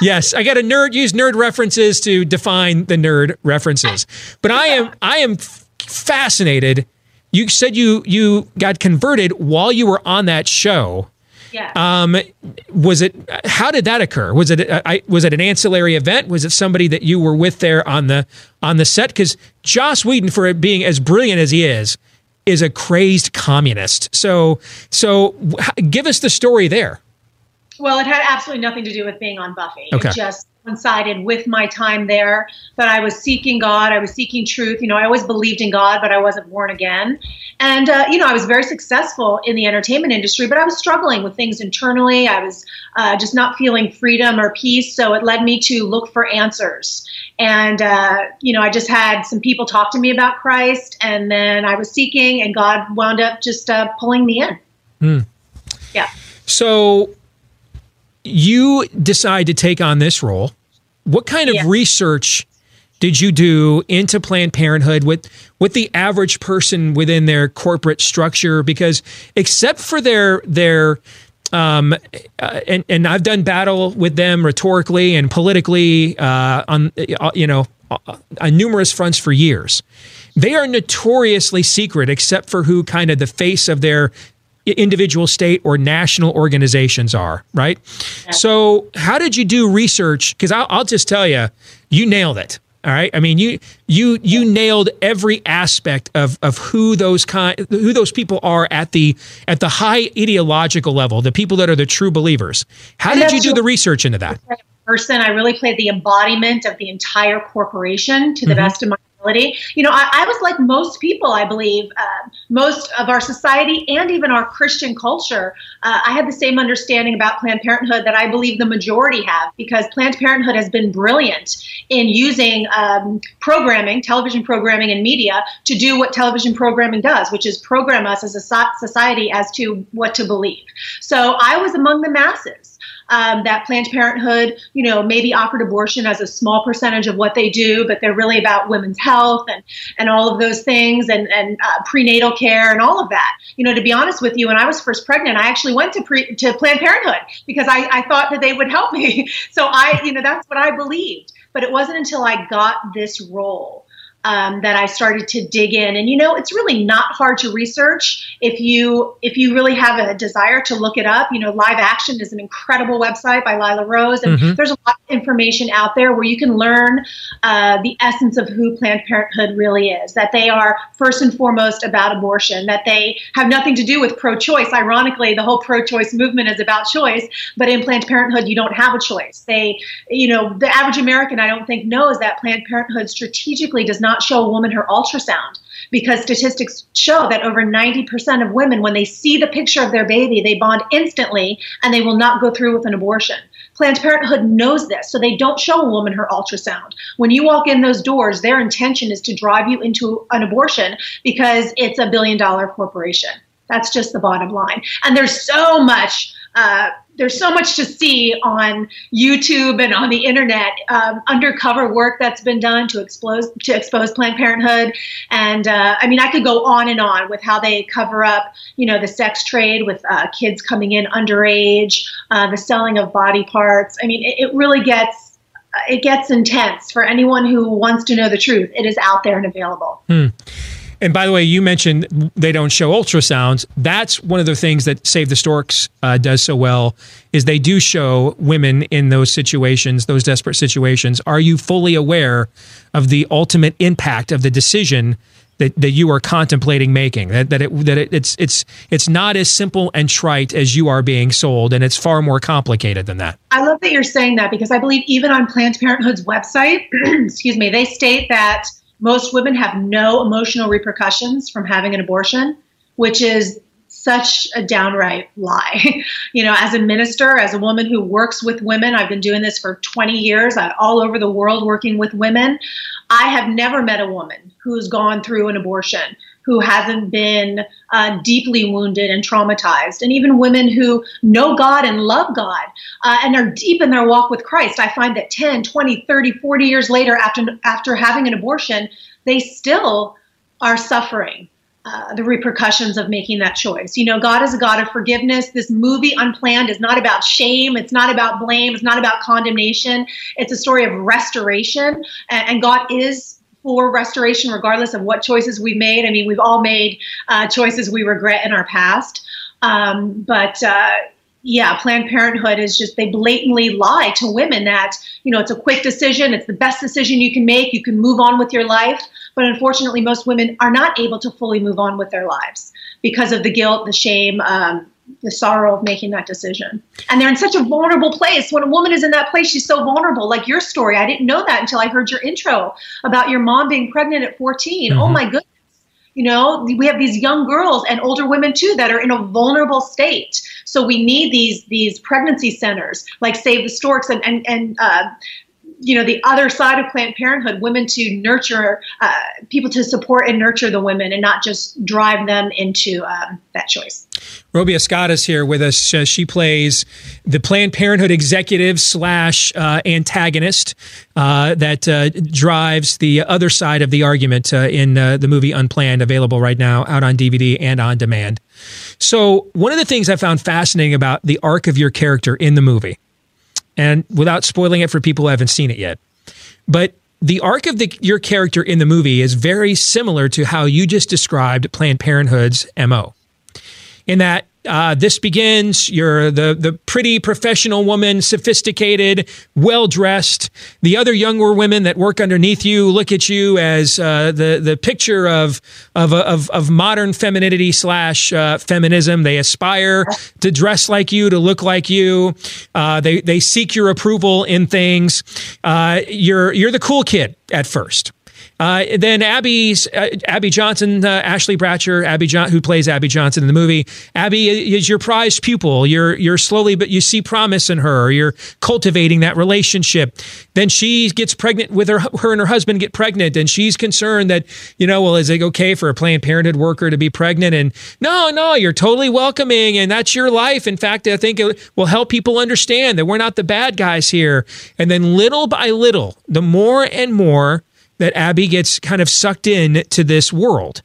[SPEAKER 2] yes. I got a nerd use nerd references to define the nerd references. But I am I am fascinated. You said you you got converted while you were on that show.
[SPEAKER 10] Yeah.
[SPEAKER 2] Um, was it? How did that occur? Was it? Uh, I, was it an ancillary event? Was it somebody that you were with there on the on the set? Because Joss Whedon, for being as brilliant as he is, is a crazed communist. So, so give us the story there.
[SPEAKER 10] Well, it had absolutely nothing to do with being on Buffy.
[SPEAKER 2] Okay.
[SPEAKER 10] It just coincided with my time there that I was seeking God. I was seeking truth. You know, I always believed in God, but I wasn't born again. And, uh, you know, I was very successful in the entertainment industry, but I was struggling with things internally. I was uh, just not feeling freedom or peace. So it led me to look for answers. And, uh, you know, I just had some people talk to me about Christ, and then I was seeking, and God wound up just uh, pulling me in.
[SPEAKER 2] Hmm.
[SPEAKER 10] Yeah.
[SPEAKER 2] So you decide to take on this role. What kind of
[SPEAKER 10] Yeah.
[SPEAKER 2] research did you do into Planned Parenthood with with the average person within their corporate structure? Because except for their their um, uh, and and I've done battle with them rhetorically and politically uh, on uh, you know uh, on numerous fronts for years. They are notoriously secret, except for who kind of the face of their individual state or national organizations are, right? So, how did you do research? Because I'll, I'll just tell you, you nailed it. All right. I mean, you you you nailed every aspect of of who those kind who those people are at the at the high ideological level, the people that are the true believers. How
[SPEAKER 10] And
[SPEAKER 2] did you do the research into that?
[SPEAKER 10] person. I really played the embodiment of the entire corporation to the
[SPEAKER 2] Mhm.
[SPEAKER 10] best of my ability. You know, I, I was like most people, I believe, uh, most of our society and even our Christian culture. Uh, I had the same understanding about Planned Parenthood that I believe the majority have because Planned Parenthood has been brilliant in using um, programming, television programming, and media to do what television programming does, which is program us as a society as to what to believe. So I was among the masses um, that Planned Parenthood, you know, maybe offered abortion as a small percentage of what they do, but they're really about women's health and and all of those things and and uh, prenatal care and all of that. You know, to be honest with you, when I was first pregnant, I actually went to pre- to Planned Parenthood because I, I thought that they would help me. <laughs> So I, you know, that's what I believed. But it wasn't until I got this role um, that I started to dig in. And you know, it's really not hard to research if you if you really have a desire to look it up. You know, Live Action is an incredible website by Lila Rose, and
[SPEAKER 11] Mhm.
[SPEAKER 10] there's a lot of information out there where you can learn uh, the essence of who Planned Parenthood really is. That they are first and foremost about abortion. That they have nothing to do with pro-choice. Ironically, the whole pro-choice movement is about choice, but in Planned Parenthood, you don't have a choice. They, you know, the average American, I don't think, knows that Planned Parenthood strategically does not show a woman her ultrasound because statistics show that over 90% of women, when they see the picture of their baby, they bond instantly and they will not go through with an abortion. Planned Parenthood knows this, so they don't show a woman her ultrasound. When you walk in those doors, their intention is to drive you into an abortion because it's a billion dollar corporation. That's just the bottom line. And there's so much. Uh, there's so much to see on YouTube and on the internet, um, undercover work that's been done to expose to expose Planned Parenthood, and uh, I mean I could go on and on with how they cover up, you know, the sex trade with uh, kids coming in underage, uh, the selling of body parts. I mean, it, it really gets it gets intense for anyone who wants to know the truth. It is out there and available.
[SPEAKER 2] Hmm. And by the way, you mentioned they don't show ultrasounds. That's one of the things that Save the Storks uh, does so well is they do show women in those situations, those desperate situations. Are you fully aware of the ultimate impact of the decision that, that you are contemplating making? That that, it, that it, it's it's it's not as simple and trite as you are being sold, and it's far more complicated than that.
[SPEAKER 10] I love that you're saying that because I believe even on Planned Parenthood's website, <clears throat> excuse me, they state that most women have no emotional repercussions from having an abortion, which is such a downright lie. <laughs> you know, as a minister, as a woman who works with women, I've been doing this for 20 years, I'm all over the world working with women. I have never met a woman who's gone through an abortion who hasn't been uh, deeply wounded and traumatized, and even women who know God and love God uh, and are deep in their walk with Christ. I find that 10, 20, 30, 40 years later, after, after having an abortion, they still are suffering. Uh, the repercussions of making that choice. You know, God is a God of forgiveness. This movie, Unplanned, is not about shame. It's not about blame. It's not about condemnation. It's a story of restoration. And, and God is for restoration, regardless of what choices we've made. I mean, we've all made uh, choices we regret in our past. Um, but, uh, yeah, Planned Parenthood is just, they blatantly lie to women that, you know, it's a quick decision, it's the best decision you can make, you can move on with your life. But unfortunately, most women are not able to fully move on with their lives because of the guilt, the shame, um, the sorrow of making that decision. And they're in such a vulnerable place. When a woman is in that place, she's so vulnerable. Like your story, I didn't know that until I heard your intro about your mom being pregnant at 14. Oh my goodness. You know, we have these young girls and older women too that are in a vulnerable state. So we need these these pregnancy centers like Save the Storks and and and uh, you know the other side of Planned Parenthood, women to nurture uh, people to support and nurture the women and not just drive them into um, that choice.
[SPEAKER 2] Robia Scott is here with us. Uh, she plays the Planned Parenthood executive slash uh, antagonist uh, that uh, drives the other side of the argument uh, in uh, the movie Unplanned, available right now out on DVD and on demand. So, one of the things I found fascinating about the arc of your character in the movie, and without spoiling it for people who haven't seen it yet, but the arc of the, your character in the movie is very similar to how you just described Planned Parenthood's MO in that uh, this begins. You're the the pretty professional woman, sophisticated, well dressed. The other younger women that work underneath you look at you as uh, the the picture of of of, of modern femininity slash uh, feminism. They aspire to dress like you, to look like you. Uh, they they seek your approval in things. Uh, you're you're the cool kid at first. Uh, then Abby's uh, Abby Johnson, uh, Ashley Bratcher, Abby John, who plays Abby Johnson in the movie. Abby is your prized pupil. You're you're slowly, but you see promise in her. You're cultivating that relationship. Then she gets pregnant with her. Her and her husband get pregnant, and she's concerned that you know, well, is it okay for a Planned Parenthood worker to be pregnant? And no, no, you're totally welcoming, and that's your life. In fact, I think it will help people understand that we're not the bad guys here. And then little by little, the more and more that Abby gets kind of sucked in to this world,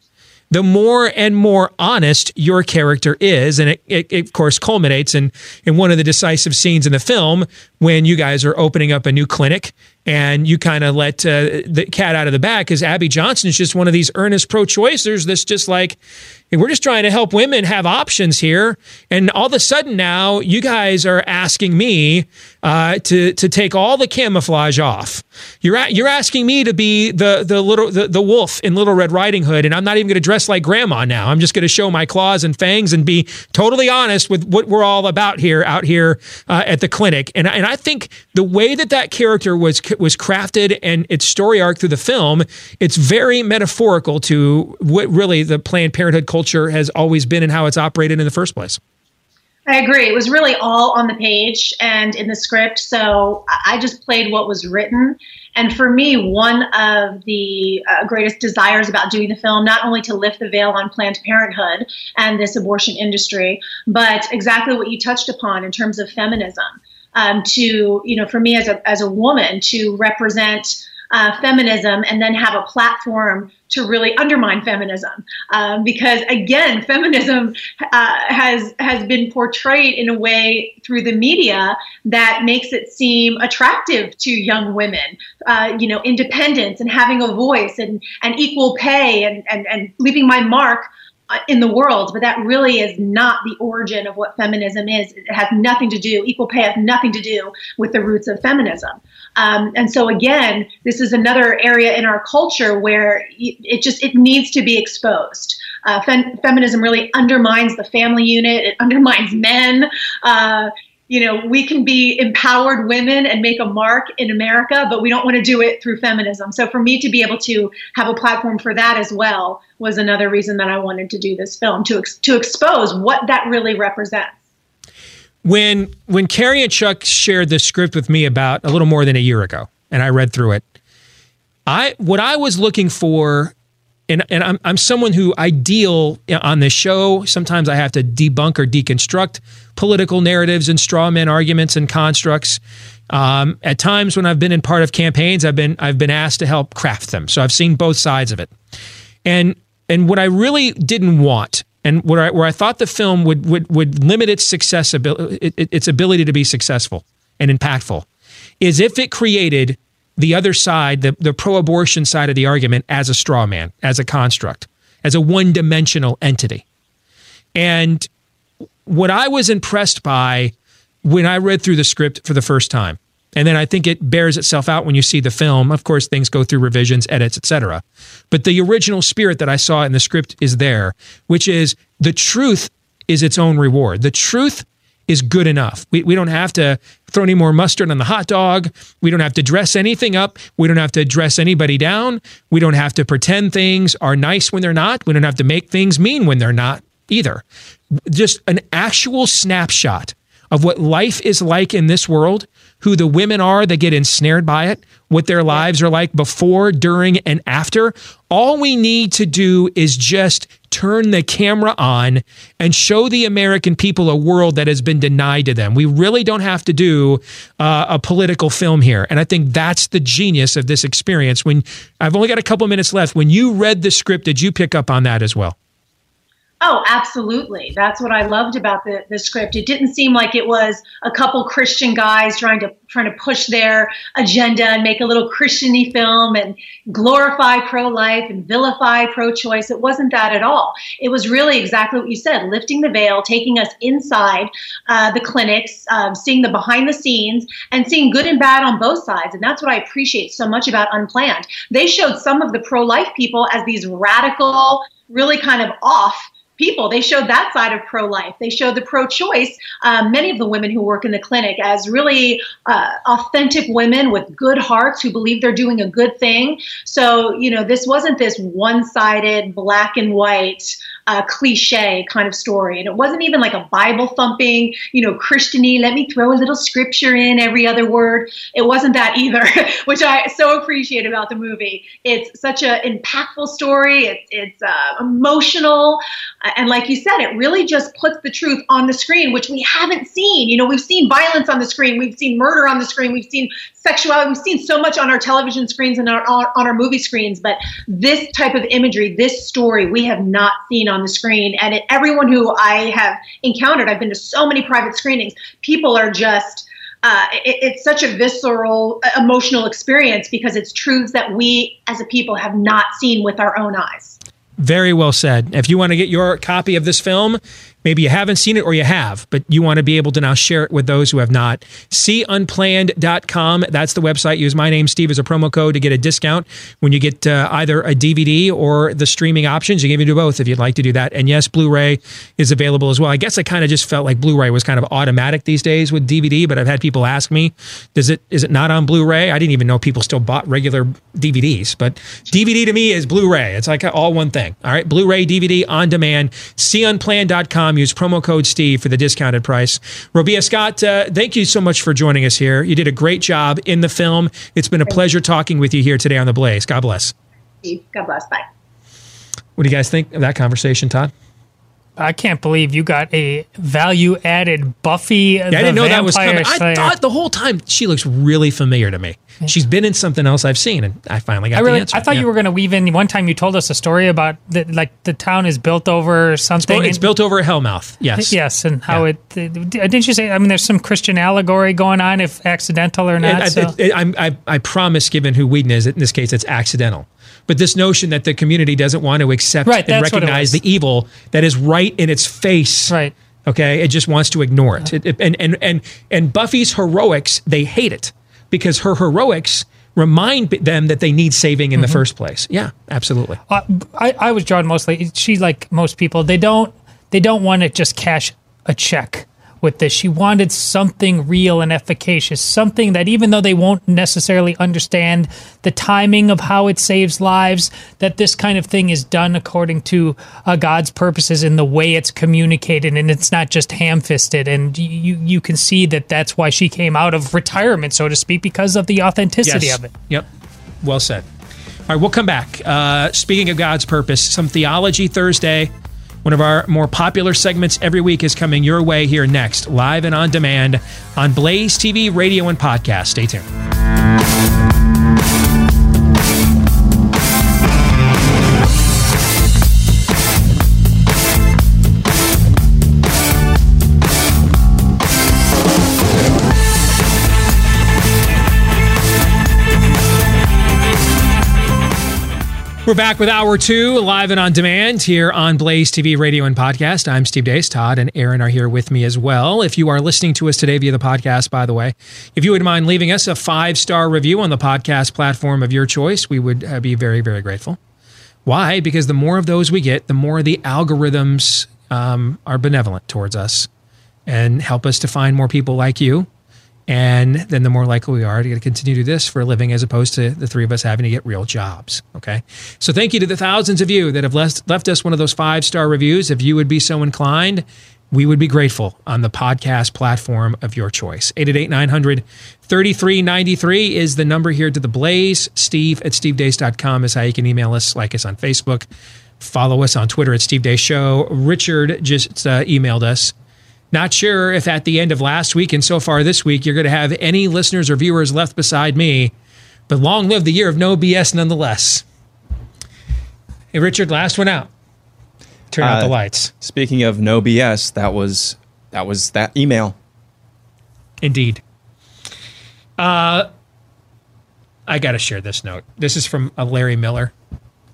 [SPEAKER 2] the more and more honest your character is. And it, it, it, of course, culminates in, in one of the decisive scenes in the film when you guys are opening up a new clinic and you kind of let uh, the cat out of the bag because Abby Johnson is just one of these earnest pro choicers that's just like, we're just trying to help women have options here. And all of a sudden now, you guys are asking me uh, to to take all the camouflage off. You're a, you're asking me to be the the little the, the wolf in Little Red Riding Hood, and I'm not even going to dress like grandma now. I'm just going to show my claws and fangs and be totally honest with what we're all about here out here uh, at the clinic. And and I think the way that that character was was crafted and its story arc through the film, it's very metaphorical to what really the Planned Parenthood culture has always been and how it's operated in the first place.
[SPEAKER 10] I agree. It was really all on the page and in the script. So I just played what was written. And for me, one of the uh, greatest desires about doing the film, not only to lift the veil on Planned Parenthood and this abortion industry, but exactly what you touched upon in terms of feminism. Um, to, you know, for me as a, as a woman to represent uh, feminism and then have a platform to really undermine feminism. Um, because again <laughs> feminism uh, has has been portrayed in a way through the media that makes it seem attractive to young women uh, you know independence and having a voice and and equal pay and and, and leaving my mark in the world, but that really is not the origin of what feminism is. It has nothing to do, equal pay has nothing to do with the roots of feminism. Um, and so again, this is another area in our culture where it just it needs to be exposed. Uh, fem- feminism really undermines the family unit. It <laughs> undermines men. Uh, you know, we can be empowered women and make a mark in America, but we don't want to do it through feminism. So for me to be able to have a platform for that as well was another reason that I wanted to do this film to ex- to expose what that really represents.
[SPEAKER 2] When when Cary and Chuck shared this script with me about a little more than a year ago, and I read through it, I what I was looking for, and and I'm I'm someone who I deal on this show. Sometimes I have to debunk or deconstruct political narratives and straw man arguments and constructs. Um, at times when I've been in part of campaigns, I've been I've been asked to help craft them. So I've seen both sides of it, and and what I really didn't want and where I, where I thought the film would would would limit its success its ability to be successful and impactful is if it created the other side, the, the pro-abortion side of the argument as a straw man, as a construct, as a one-dimensional entity. And what I was impressed by when I read through the script for the first time, and then I think it bears itself out when you see the film. Of course, things go through revisions, edits, etc. But the original spirit that I saw in the script is there, which is the truth is its own reward. The truth is good enough. We, we don't have to throw any more mustard on the hot dog. We don't have to dress anything up. We don't have to dress anybody down. We don't have to pretend things are nice when they're not. We don't have to make things mean when they're not either. Just an actual snapshot of what life is like in this world, who the women are that get ensnared by it, what their lives are like before, during, and after. All we need to do is just turn the camera on and show the American people a world that has been denied to them. We really don't have to do uh, a political film here. And I think that's the genius of this experience. When I've only got a couple minutes left, when you read the script, did you pick up on that as well?
[SPEAKER 10] Oh, absolutely. That's what I loved about the, the script. It didn't seem like it was a couple Christian guys trying to trying to push their agenda and make a little Christiany film and glorify pro-life and vilify pro-choice. It wasn't that at all. It was really exactly what you said, lifting the veil, taking us inside uh, the clinics, um, seeing the behind the scenes, and seeing good and bad on both sides. And that's what I appreciate so much about Unplanned. They showed some of the pro-life people as these radical, really kind of off people. They showed that side of pro life. They showed the pro choice, um, many of the women who work in the clinic, as really uh, authentic women with good hearts who believe they're doing a good thing. So, you know, this wasn't this one sided, black and white uh, cliche kind of story. And it wasn't even like a Bible thumping, you know, Christiany, let me throw a little scripture in every other word. It wasn't that either, <laughs> which I so appreciate about the movie. It's such an impactful story. It's, it's uh, emotional. And like you said, it really just puts the truth on the screen, which we haven't seen. You know, we've seen violence on the screen, we've seen murder on the screen, we've seen sexuality, we've seen so much on our television screens and our, on our movie screens. But this type of imagery, this story, we have not seen on the screen. And it, everyone who I have encountered, I've been to so many private screenings, people are just. Uh, it, it's such a visceral, emotional experience because it's truths that we as a people have not seen with our own eyes.
[SPEAKER 2] Very well said. If you want to get your copy of this film, maybe you haven't seen it or you have, but you want to be able to now share it with those who have not. SeeUnplanned.com. That's the website. Use my name, Steve, as a promo code to get a discount when you get uh, either a DVD or the streaming options. You can even do both if you'd like to do that. And yes, Blu ray is available as well. I guess I kind of just felt like Blu ray was kind of automatic these days with DVD, but I've had people ask me, does it is it not on Blu ray? I didn't even know people still bought regular DVDs, but DVD to me is Blu ray. It's like all one thing. All right, Blu ray, DVD on demand. SeeUnplanned.com. Use promo code Steve for the discounted price. Robia Scott, uh, thank you so much for joining us here. You did a great job in the film. It's been a pleasure talking with you here today on The Blaze. God bless.
[SPEAKER 10] God bless. Bye.
[SPEAKER 2] What do you guys think of that conversation, Todd?
[SPEAKER 9] I can't believe you got a value added Buffy.
[SPEAKER 2] Yeah, I didn't know that was coming. I thought the whole time she looks really familiar to me. She's been in something else I've seen, and I finally got
[SPEAKER 9] I really,
[SPEAKER 2] the answer.
[SPEAKER 9] I thought
[SPEAKER 2] Yeah.
[SPEAKER 9] you were going to weave in. One time you told us a story about that, like the town is built over something.
[SPEAKER 2] It's built over a hellmouth. Yes. <laughs>
[SPEAKER 9] Yes, and how it uh, didn't you say? I mean, there's some Christian allegory going on, if accidental or not.
[SPEAKER 2] I,
[SPEAKER 9] so.
[SPEAKER 2] it- it- I'm- I, I promise, given who Whedon is, in this case, it's accidental. But this notion that the community doesn't want to accept
[SPEAKER 9] Right,
[SPEAKER 2] and
[SPEAKER 9] that's what it
[SPEAKER 2] recognize the evil that is right in its face.
[SPEAKER 9] Right.
[SPEAKER 2] Okay. It just wants to ignore it. It- it- and, and, and, and Buffy's heroics, they hate it because her heroics remind them that they need saving in
[SPEAKER 9] Mm-hmm.
[SPEAKER 2] the first place. Yeah, absolutely.
[SPEAKER 9] Uh, I, I was drawn mostly. She like most people. They don't. They don't want to just cash a check with this. She wanted something real and efficacious, something that even though they won't necessarily understand the timing of how it saves lives, that this kind of thing is done according to uh, God's purposes in the way it's communicated, and it's not just ham-fisted. And you you can see that that's why she came out of retirement, so to speak, because of the authenticity
[SPEAKER 2] Yes.
[SPEAKER 9] of it.
[SPEAKER 2] Yep. Well said. All right, we'll come back. Uh, speaking of God's purpose, some Theology Thursday. One of our more popular segments every week is coming your way here next, live and on demand on Blaze TV, radio, and podcast. Stay tuned. We're back with hour two, live and on demand here on Blaze TV, radio, and podcast. I'm Steve Deace. Todd and Aaron are here with me as well. If you are listening to us today via the podcast, by the way, if you would mind leaving us a five star review on the podcast platform of your choice, we would uh, be very, very grateful. Why? Because the more of those we get, the more the algorithms um, are benevolent towards us and help us to find more people like you and then the more likely we are to continue to do this for a living as opposed to the three of us having to get real jobs. Okay. So thank you to the thousands of you that have left, left us one of those five star reviews. If you would be so inclined, we would be grateful on the podcast platform of your choice. 888 900 3393 is the number here to the Blaze. Steve at stevedeace.com is how you can email us, like us on Facebook, follow us on Twitter at Steve Deace Show. Richard just uh, emailed us not sure if at the end of last week and so far this week you're going to have any listeners or viewers left beside me, but long live the year of no BS nonetheless. Hey, Richard, last one out. Turn out the
[SPEAKER 3] Uh,
[SPEAKER 2] lights.
[SPEAKER 3] Speaking of no BS, that was that was that email.
[SPEAKER 2] Indeed. Uh, I got to share this note. This is from uh, Larry Miller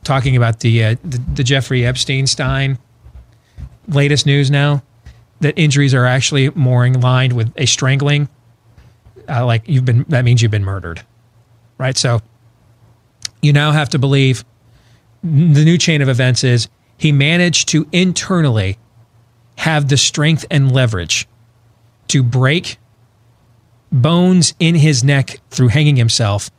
[SPEAKER 2] talking about the, uh, the the Jeffrey Epstein Stein latest news now that injuries are actually more in line with a strangling. Uh, like you've been that means you've been murdered, right? So you now have to believe the new chain of events is he managed to internally have the strength and leverage to break bones in his neck through hanging himself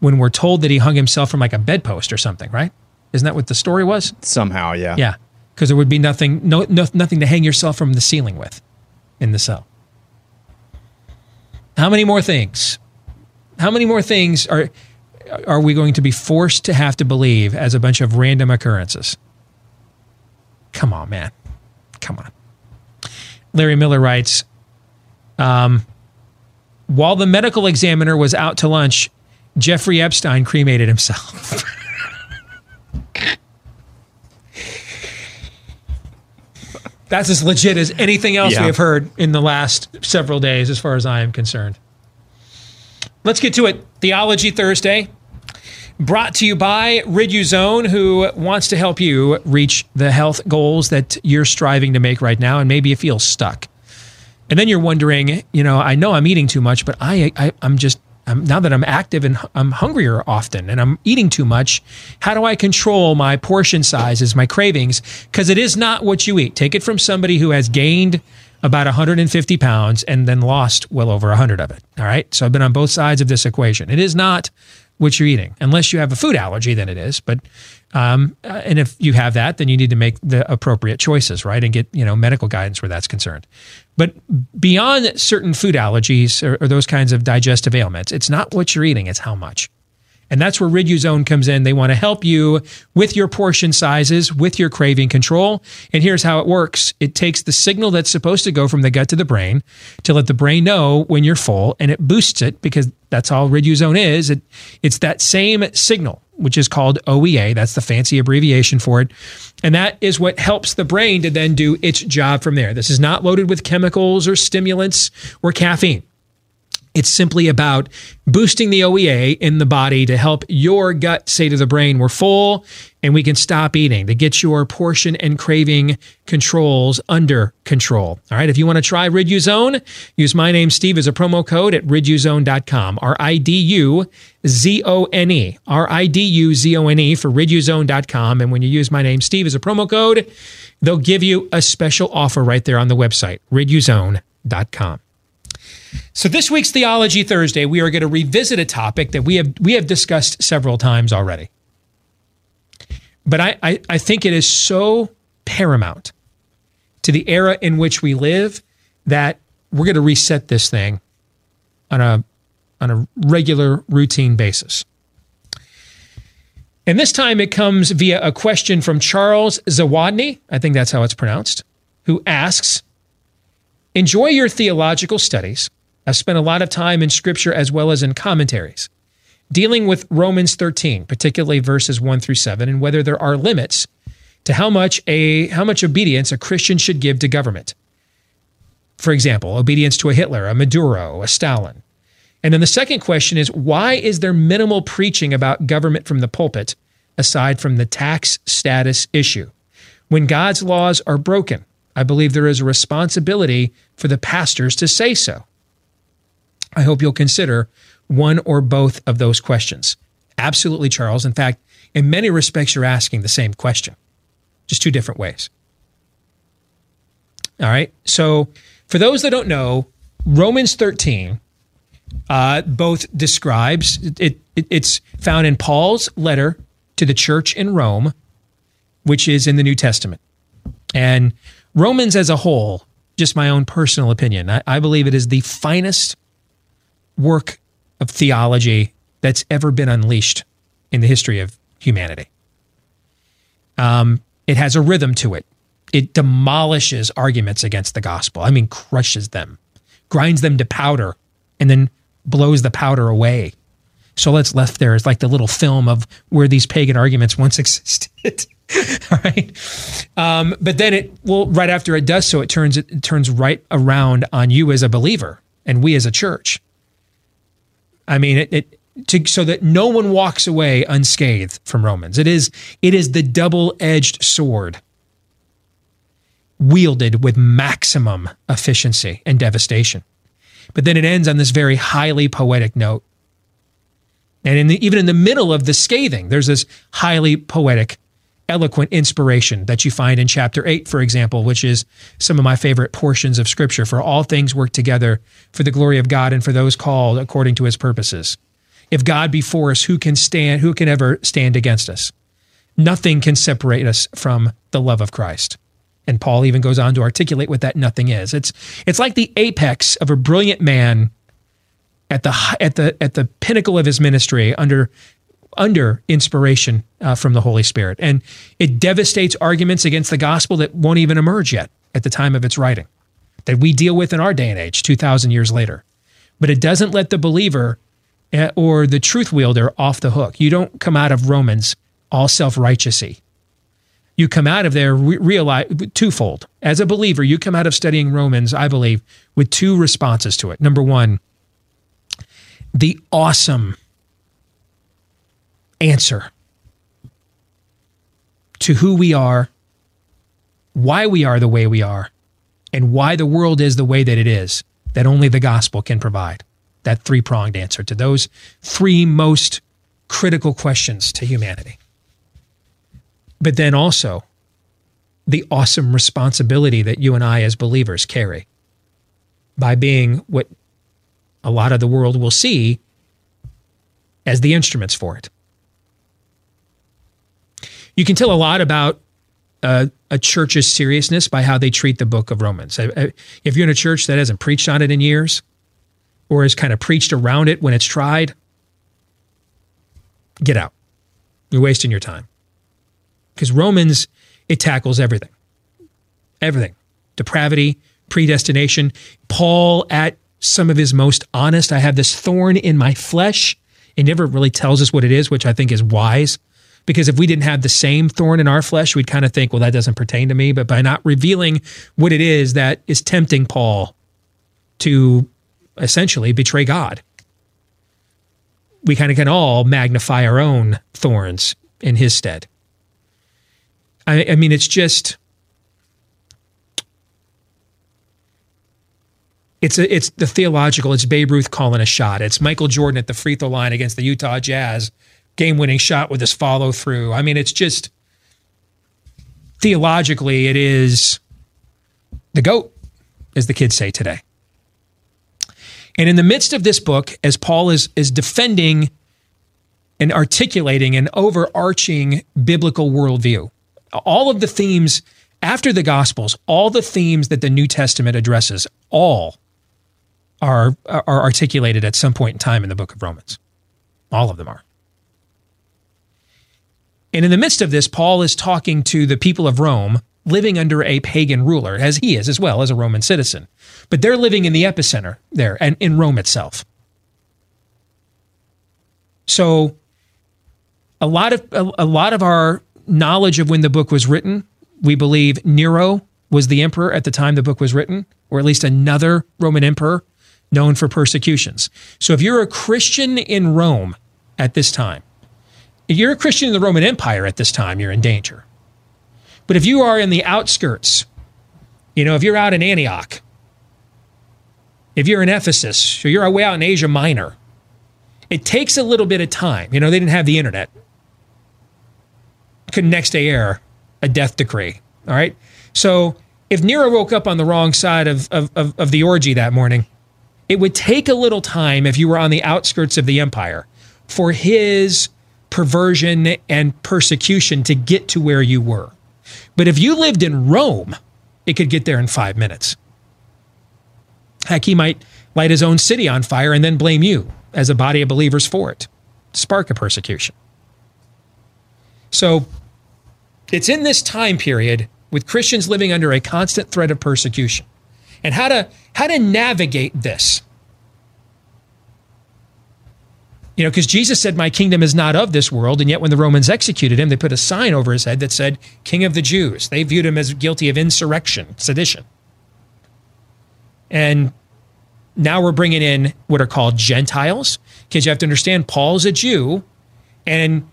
[SPEAKER 2] when we're told that he hung himself from like a bedpost or something, right? Isn't that what the story was?
[SPEAKER 3] Somehow, yeah.
[SPEAKER 2] Yeah, because there would be nothing, no, no, nothing to hang yourself from the ceiling with in the cell. How many more things? How many more things are are we going to be forced to have to believe as a bunch of random occurrences? Come on, man. Come on. Larry Miller writes, um, while the medical examiner was out to lunch, Jeffrey Epstein cremated himself. <laughs> That's as legit as anything else
[SPEAKER 3] Yeah.
[SPEAKER 2] we have heard in the last several days, as far as I am concerned. Let's get to it. Theology Thursday, brought to you by Riduzone, who wants to help you reach the health goals that you're striving to make right now, and maybe you feel stuck. And then you're wondering, you know, I know I'm eating too much, but I, I I'm just I'm, now that I'm active and I'm hungrier often and I'm eating too much, how do I control my portion sizes, my cravings? Because it is not what you eat. Take it from somebody who has gained about 150 pounds and then lost well over 100 of it. All right. So I've been on both sides of this equation. It is not what you're eating, unless you have a food allergy, then it is. But um, uh, and if you have that, then you need to make the appropriate choices, right, and get you know medical guidance where that's concerned. But beyond certain food allergies or, or those kinds of digestive ailments, it's not what you're eating; it's how much. And that's where Riduzone comes in. They want to help you with your portion sizes, with your craving control. And here's how it works. It takes the signal that's supposed to go from the gut to the brain to let the brain know when you're full and it boosts it because that's all Riduzone is. It, it's that same signal, which is called OEA. That's the fancy abbreviation for it. And that is what helps the brain to then do its job from there. This is not loaded with chemicals or stimulants or caffeine. It's simply about boosting the OEA in the body to help your gut say to the brain, we're full and we can stop eating to get your portion and craving controls under control. All right. If you want to try Riduzone, use my name, Steve, as a promo code at riduzone.com. R I D U Z O N E. R I D U Z O N E for riduzone.com. And when you use my name, Steve, as a promo code, they'll give you a special offer right there on the website, riduzone.com. So this week's Theology Thursday, we are going to revisit a topic that we have we have discussed several times already. But I, I, I think it is so paramount to the era in which we live that we're going to reset this thing on a on a regular routine basis. And this time it comes via a question from Charles Zawadny, I think that's how it's pronounced, who asks, Enjoy your theological studies. I've spent a lot of time in scripture as well as in commentaries, dealing with Romans 13, particularly verses 1 through 7, and whether there are limits to how much a how much obedience a Christian should give to government. For example, obedience to a Hitler, a Maduro, a Stalin. And then the second question is why is there minimal preaching about government from the pulpit aside from the tax status issue. When God's laws are broken, I believe there is a responsibility for the pastors to say so. I hope you'll consider one or both of those questions. Absolutely, Charles. In fact, in many respects, you're asking the same question, just two different ways. All right. So, for those that don't know, Romans 13 uh, both describes it, it, It's found in Paul's letter to the church in Rome, which is in the New Testament. And Romans as a whole, just my own personal opinion, I, I believe it is the finest work of theology that's ever been unleashed in the history of humanity. Um, it has a rhythm to it. It demolishes arguments against the gospel. I mean, crushes them, grinds them to powder, and then blows the powder away. So let's left there is like the little film of where these pagan arguments once <laughs> existed. All <laughs> right. Um, but then it well, right after it does so, it turns it turns right around on you as a believer and we as a church. I mean, it, it to, so that no one walks away unscathed from Romans. It is it is the double-edged sword wielded with maximum efficiency and devastation. But then it ends on this very highly poetic note. And in the, even in the middle of the scathing, there's this highly poetic, eloquent inspiration that you find in chapter 8, for example, which is some of my favorite portions of scripture. For all things work together for the glory of God and for those called according to his purposes. If God be for us, who can stand, who can ever stand against us? Nothing can separate us from the love of Christ. And Paul even goes on to articulate what that nothing is. It's it's like the apex of a brilliant man at the at the at the pinnacle of his ministry under under inspiration uh, from the Holy Spirit, and it devastates arguments against the gospel that won't even emerge yet at the time of its writing, that we deal with in our day and age, two thousand years later. But it doesn't let the believer uh, or the truth wielder off the hook. You don't come out of Romans all self righteousy you come out of there re- realize twofold. As a believer, you come out of studying Romans, I believe, with two responses to it. Number one, the awesome answer to who we are, why we are the way we are, and why the world is the way that it is, that only the gospel can provide. That three pronged answer to those three most critical questions to humanity but then also the awesome responsibility that you and I as believers carry by being what a lot of the world will see as the instruments for it. You can tell a lot about uh, a church's seriousness by how they treat the book of Romans. If you're in a church that hasn't preached on it in years or has kind of preached around it when it's tried, get out. You're wasting your time because Romans, it tackles everything. Everything. Depravity, predestination. Paul, at some of his most honest, I have this thorn in my flesh. It never really tells us what it is, which I think is wise. Because if we didn't have the same thorn in our flesh, we'd kind of think, well, that doesn't pertain to me. But by not revealing what it is that is tempting Paul to essentially betray God, we kind of can all magnify our own thorns in his stead. I, I mean, it's just. It's a, it's the theological. It's Babe Ruth calling a shot. It's Michael Jordan at the free throw line against the Utah Jazz, game winning shot with this follow through. I mean, it's just theologically, it is the goat, as the kids say today. And in the midst of this book, as Paul is is defending and articulating an overarching biblical worldview, all of the themes after the Gospels, all the themes that the New Testament addresses, all are, are articulated at some point in time in the book of Romans. All of them are. And in the midst of this, Paul is talking to the people of Rome living under a pagan ruler, as he is as well as a Roman citizen. But they're living in the epicenter there and in Rome itself. So a lot of a, a lot of our knowledge of when the book was written, we believe Nero was the emperor at the time the book was written, or at least another Roman emperor known for persecutions. So if you're a Christian in Rome at this time, If you're a Christian in the Roman Empire at this time, you're in danger. But if you are in the outskirts, you know, if you're out in Antioch, if you're in Ephesus, or you're away out in Asia Minor, it takes a little bit of time. You know, they didn't have the internet. Could next day air a death decree. All right. So if Nero woke up on the wrong side of, of, of, of the orgy that morning, it would take a little time if you were on the outskirts of the empire for his perversion and persecution to get to where you were. But if you lived in Rome, it could get there in five minutes. Heck, he might light his own city on fire and then blame you as a body of believers for it, spark a persecution. So it's in this time period with Christians living under a constant threat of persecution. And how to how to navigate this. You know, because Jesus said, My kingdom is not of this world. And yet, when the Romans executed him, they put a sign over his head that said, King of the Jews. They viewed him as guilty of insurrection, sedition. And now we're bringing in what are called Gentiles, because you have to understand Paul's a Jew. And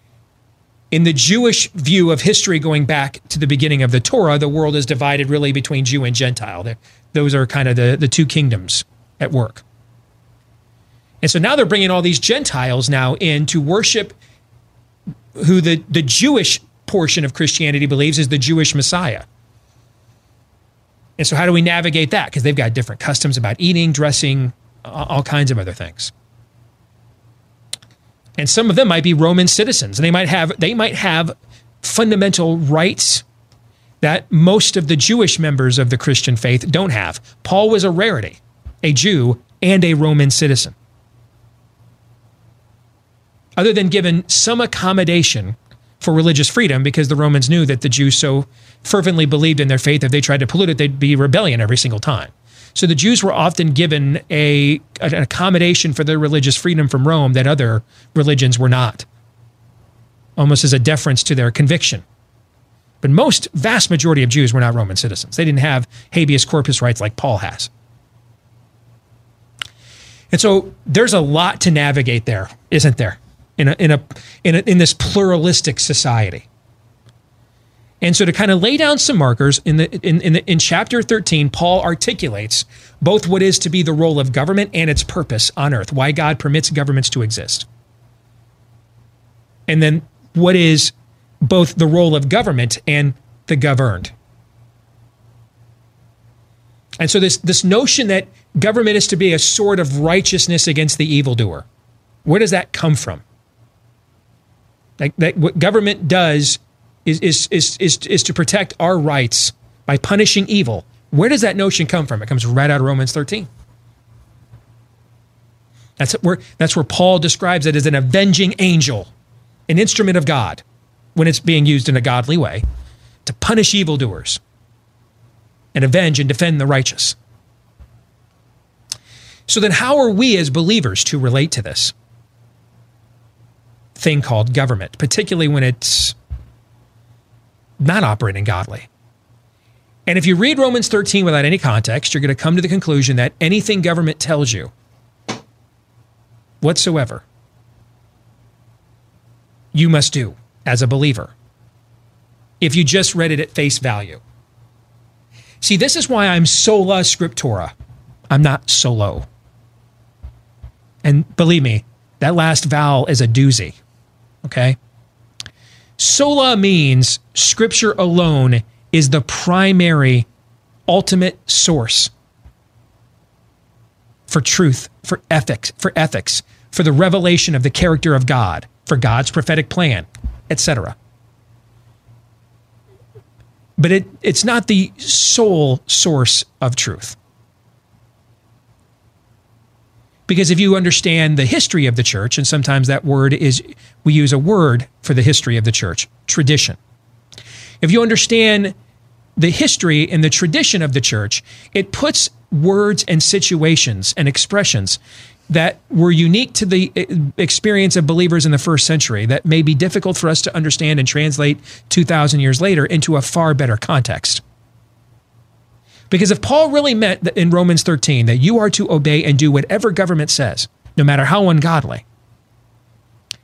[SPEAKER 2] in the Jewish view of history going back to the beginning of the Torah, the world is divided really between Jew and Gentile. They're, those are kind of the, the two kingdoms at work. And so now they're bringing all these Gentiles now in to worship who the, the Jewish portion of Christianity believes is the Jewish Messiah. And so, how do we navigate that? Because they've got different customs about eating, dressing, all kinds of other things. And some of them might be Roman citizens, and they might have they might have fundamental rights that most of the Jewish members of the Christian faith don't have. Paul was a rarity, a Jew and a Roman citizen. Other than given some accommodation for religious freedom because the Romans knew that the Jews so fervently believed in their faith if they tried to pollute it, they'd be rebellion every single time. So the Jews were often given a, an accommodation for their religious freedom from Rome that other religions were not, almost as a deference to their conviction. But most, vast majority of Jews were not Roman citizens. They didn't have habeas corpus rights like Paul has. And so there's a lot to navigate there, isn't there? In a, in a, in a, in this pluralistic society. And so to kind of lay down some markers in the in in, the, in chapter 13, Paul articulates both what is to be the role of government and its purpose on earth, why God permits governments to exist. And then what is both the role of government and the governed. And so this this notion that government is to be a sword of righteousness against the evildoer, where does that come from? Like that what government does is, is, is, is, is to protect our rights by punishing evil. Where does that notion come from? It comes right out of Romans 13. That's where, that's where Paul describes it as an avenging angel, an instrument of God, when it's being used in a godly way to punish evildoers and avenge and defend the righteous. So then, how are we as believers to relate to this thing called government, particularly when it's not operating godly. And if you read Romans 13 without any context, you're going to come to the conclusion that anything government tells you whatsoever, you must do as a believer if you just read it at face value. See, this is why I'm sola scriptura. I'm not solo. And believe me, that last vowel is a doozy. Okay? Sola means scripture alone is the primary, ultimate source for truth, for ethics, for ethics, for the revelation of the character of God, for God's prophetic plan, etc. But it, it's not the sole source of truth. Because if you understand the history of the church, and sometimes that word is, we use a word for the history of the church, tradition. If you understand the history and the tradition of the church, it puts words and situations and expressions that were unique to the eh, experience of believers in the first century that may be difficult for us to understand and translate 2,000 years later into a far better context. Because if Paul really meant in Romans 13 that you are to obey and do whatever government says, no matter how ungodly,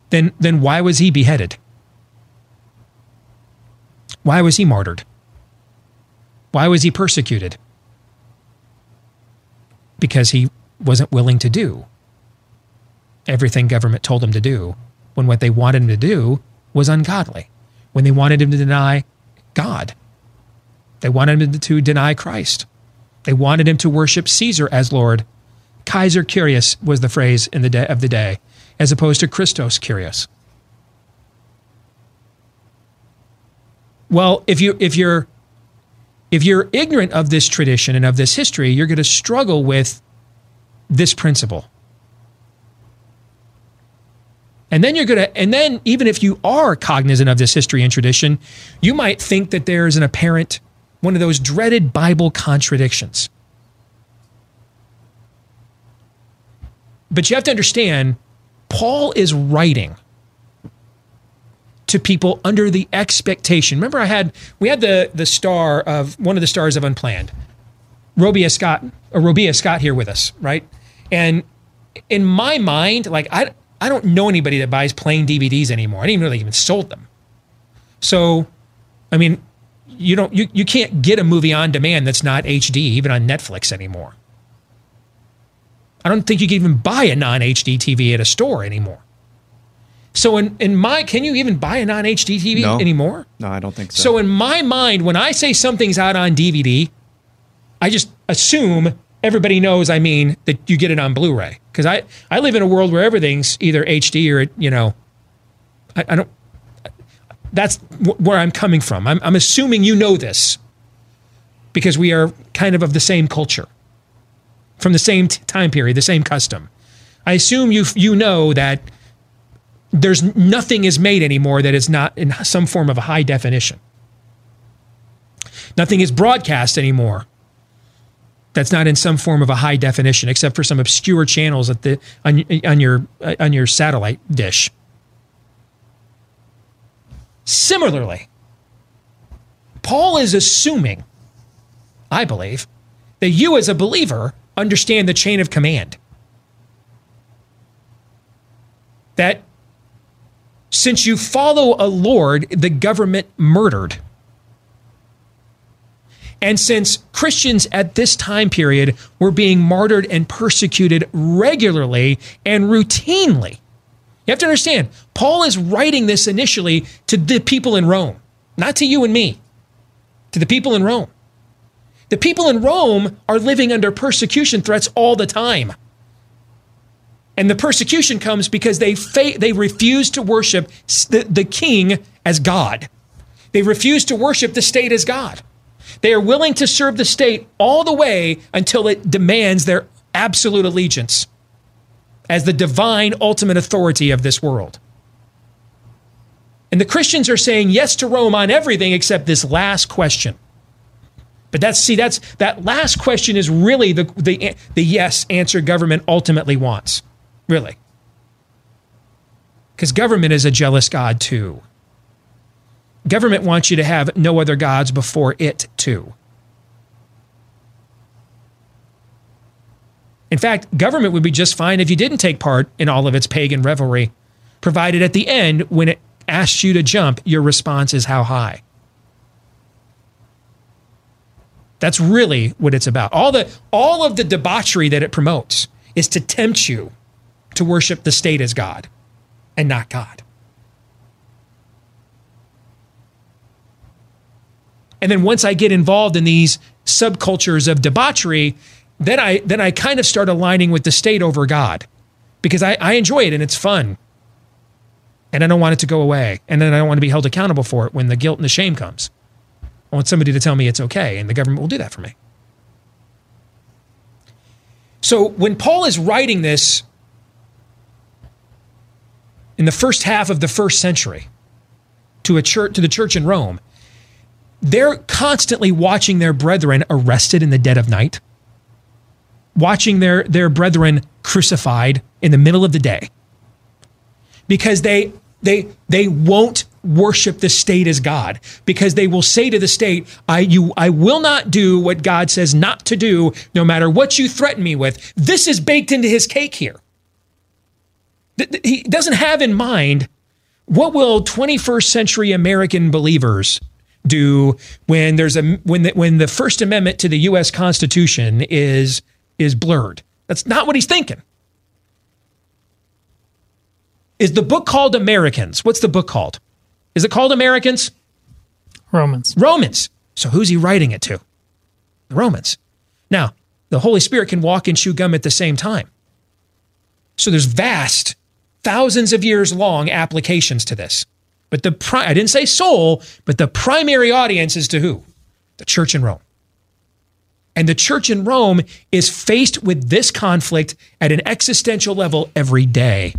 [SPEAKER 2] then, then why was he beheaded? Why was he martyred? Why was he persecuted? Because he wasn't willing to do everything government told him to do when what they wanted him to do was ungodly, when they wanted him to deny God. They wanted him to deny Christ. They wanted him to worship Caesar as Lord. Kaiser Kyrios was the phrase in the day of the day, as opposed to Christos Kyrios. Well, if you if you're if you're ignorant of this tradition and of this history, you're going to struggle with this principle. And then you're going to, and then even if you are cognizant of this history and tradition, you might think that there's an apparent, one of those dreaded Bible contradictions. But you have to understand, Paul is writing to people under the expectation. Remember, I had we had the the star of one of the stars of Unplanned, Robia Scott or uh, Robia Scott here with us, right? And in my mind, like I I don't know anybody that buys plain DVDs anymore. I didn't even know they even sold them. So, I mean, you don't you, you can't get a movie on demand that's not HD even on Netflix anymore. I don't think you can even buy a non HD TV at a store anymore. So in, in my can you even buy a non HD TV
[SPEAKER 3] No.
[SPEAKER 2] anymore?
[SPEAKER 3] No, I don't think so.
[SPEAKER 2] So in my mind, when I say something's out on DVD, I just assume everybody knows I mean that you get it on Blu-ray because I I live in a world where everything's either HD or you know, I, I don't. That's wh- where I'm coming from. I'm, I'm assuming you know this because we are kind of of the same culture, from the same t- time period, the same custom. I assume you you know that there's nothing is made anymore that is not in some form of a high definition. Nothing is broadcast anymore that's not in some form of a high definition, except for some obscure channels at the on, on your uh, on your satellite dish. Similarly, Paul is assuming, I believe, that you as a believer understand the chain of command. That since you follow a Lord, the government murdered. And since Christians at this time period were being martyred and persecuted regularly and routinely, you have to understand, Paul is writing this initially to the people in Rome, not to you and me, to the people in Rome. The people in Rome are living under persecution threats all the time. And the persecution comes because they fa- they refuse to worship the, the king as God. They refuse to worship the state as God. They are willing to serve the state all the way until it demands their absolute allegiance as the divine ultimate authority of this world. And the Christians are saying yes to Rome on everything except this last question. But that's see that's that last question is really the the the yes answer government ultimately wants. Really. Cuz government is a jealous god too. Government wants you to have no other gods before it too. In fact, government would be just fine if you didn't take part in all of its pagan revelry, provided at the end, when it asks you to jump, your response is how high. That's really what it's about. All the all of the debauchery that it promotes is to tempt you to worship the state as God and not God. And then once I get involved in these subcultures of debauchery, then I then I kind of start aligning with the state over God. Because I, I enjoy it and it's fun. And I don't want it to go away. And then I don't want to be held accountable for it when the guilt and the shame comes. I want somebody to tell me it's okay, and the government will do that for me. So when Paul is writing this in the first half of the first century to a church to the church in Rome, they're constantly watching their brethren arrested in the dead of night, watching their, their brethren crucified in the middle of the day. Because they they they won't worship the state as God because they will say to the state, I you I will not do what God says not to do, no matter what you threaten me with. This is baked into his cake here. He doesn't have in mind what will 21st century American believers do when there's a when the, when the First Amendment to the U.S. Constitution is is blurred. That's not what he's thinking. Is the book called Americans? What's the book called? Is it called Americans?
[SPEAKER 9] Romans.
[SPEAKER 2] Romans. So who's he writing it to? The Romans. Now, the Holy Spirit can walk and chew gum at the same time. So there's vast, thousands of years long applications to this. But the pri- I didn't say soul, but the primary audience is to who? The church in Rome. And the church in Rome is faced with this conflict at an existential level every day.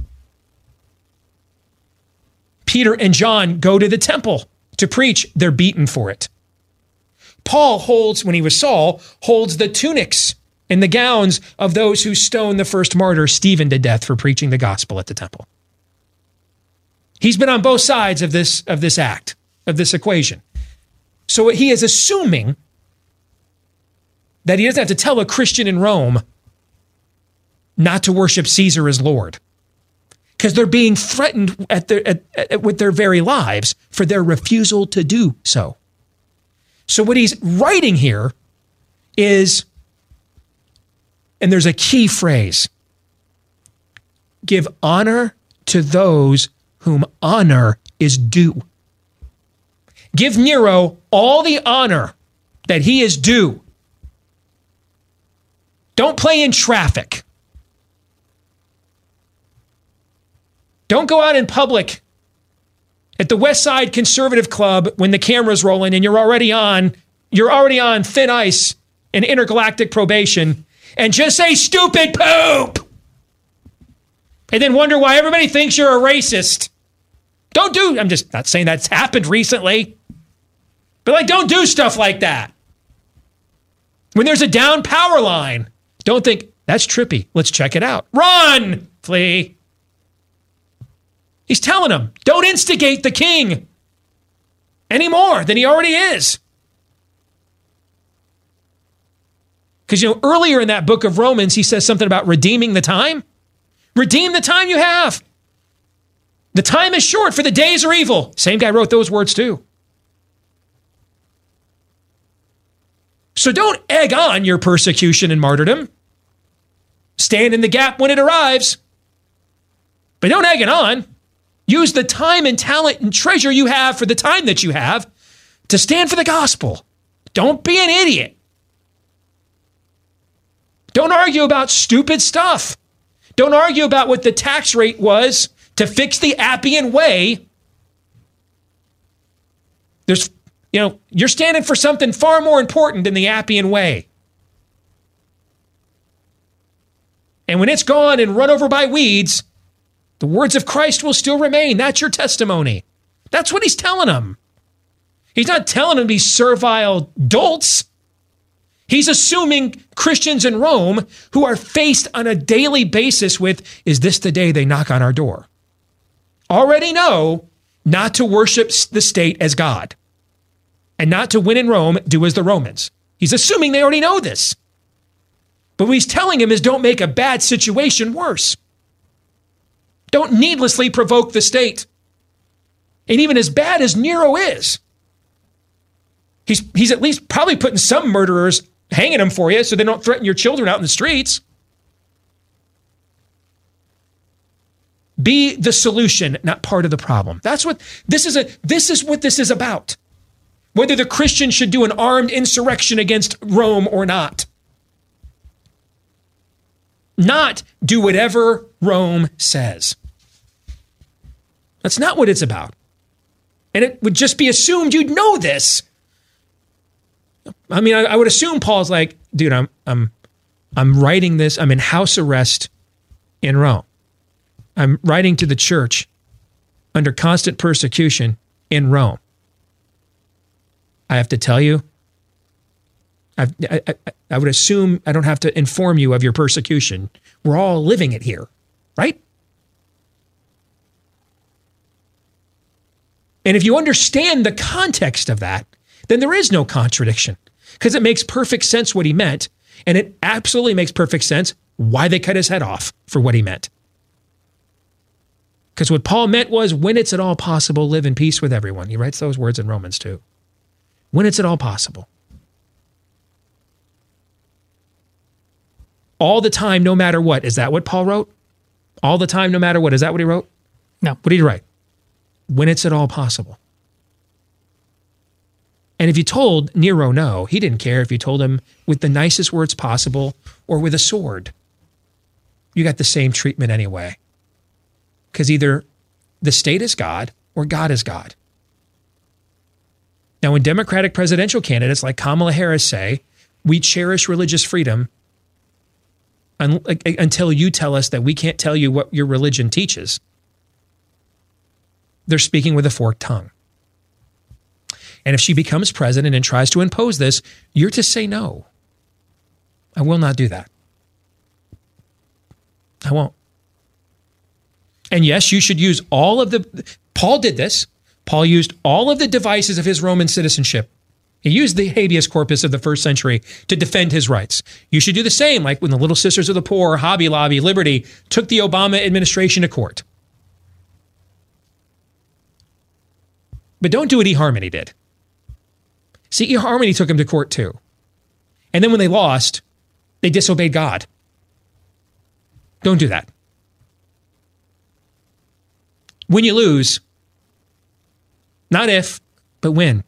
[SPEAKER 2] Peter and John go to the temple to preach, they're beaten for it. Paul holds, when he was Saul, holds the tunics and the gowns of those who stoned the first martyr, Stephen, to death for preaching the gospel at the temple. He's been on both sides of this, of this act, of this equation. So he is assuming that he doesn't have to tell a Christian in Rome not to worship Caesar as Lord because they're being threatened at their, at, at, with their very lives for their refusal to do so. So, what he's writing here is, and there's a key phrase give honor to those whom honor is due. Give Nero all the honor that he is due. Don't play in traffic. Don't go out in public at the West Side Conservative Club when the camera's rolling and you're already on you're already on thin ice and intergalactic probation and just say stupid poop. And then wonder why everybody thinks you're a racist. Don't do I'm just not saying that's happened recently. But like don't do stuff like that. When there's a down power line, don't think that's trippy. Let's check it out. Run, flee. He's telling them, don't instigate the king any more than he already is. Because, you know, earlier in that book of Romans, he says something about redeeming the time. Redeem the time you have. The time is short, for the days are evil. Same guy wrote those words too. So don't egg on your persecution and martyrdom. Stand in the gap when it arrives. But don't egg it on. Use the time and talent and treasure you have for the time that you have to stand for the gospel. Don't be an idiot. Don't argue about stupid stuff. Don't argue about what the tax rate was to fix the Appian way. There's, you know, you're standing for something far more important than the Appian way. And when it's gone and run over by weeds, the words of Christ will still remain. That's your testimony. That's what he's telling them. He's not telling them to be servile dolts. He's assuming Christians in Rome who are faced on a daily basis with, is this the day they knock on our door? Already know not to worship the state as God and not to win in Rome, do as the Romans. He's assuming they already know this. But what he's telling him is don't make a bad situation worse. Don't needlessly provoke the state. And even as bad as Nero is, he's, he's at least probably putting some murderers hanging them for you so they don't threaten your children out in the streets. Be the solution, not part of the problem. That's what this is a this is what this is about. Whether the Christians should do an armed insurrection against Rome or not. Not do whatever Rome says. That's not what it's about. And it would just be assumed you'd know this. I mean, I, I would assume Paul's like, dude, I'm I'm I'm writing this. I'm in house arrest in Rome. I'm writing to the church under constant persecution in Rome. I have to tell you, I, I, I would assume I don't have to inform you of your persecution. We're all living it here, right? And if you understand the context of that, then there is no contradiction because it makes perfect sense what he meant. And it absolutely makes perfect sense why they cut his head off for what he meant. Because what Paul meant was when it's at all possible, live in peace with everyone. He writes those words in Romans too. When it's at all possible. All the time, no matter what. Is that what Paul wrote? All the time, no matter what. Is that what he wrote?
[SPEAKER 9] No.
[SPEAKER 2] What did he write? When it's at all possible. And if you told Nero no, he didn't care if you told him with the nicest words possible or with a sword. You got the same treatment anyway. Because either the state is God or God is God. Now, when Democratic presidential candidates like Kamala Harris say, we cherish religious freedom un- until you tell us that we can't tell you what your religion teaches, they're speaking with a forked tongue. And if she becomes president and tries to impose this, you're to say no. I will not do that. I won't. And yes, you should use all of the. Paul did this. Paul used all of the devices of his Roman citizenship. He used the habeas corpus of the first century to defend his rights. You should do the same, like when the Little Sisters of the Poor, Hobby Lobby, Liberty took the Obama administration to court. But don't do what eHarmony did. See, eHarmony took him to court too. And then when they lost, they disobeyed God. Don't do that. When you lose, not if, but when.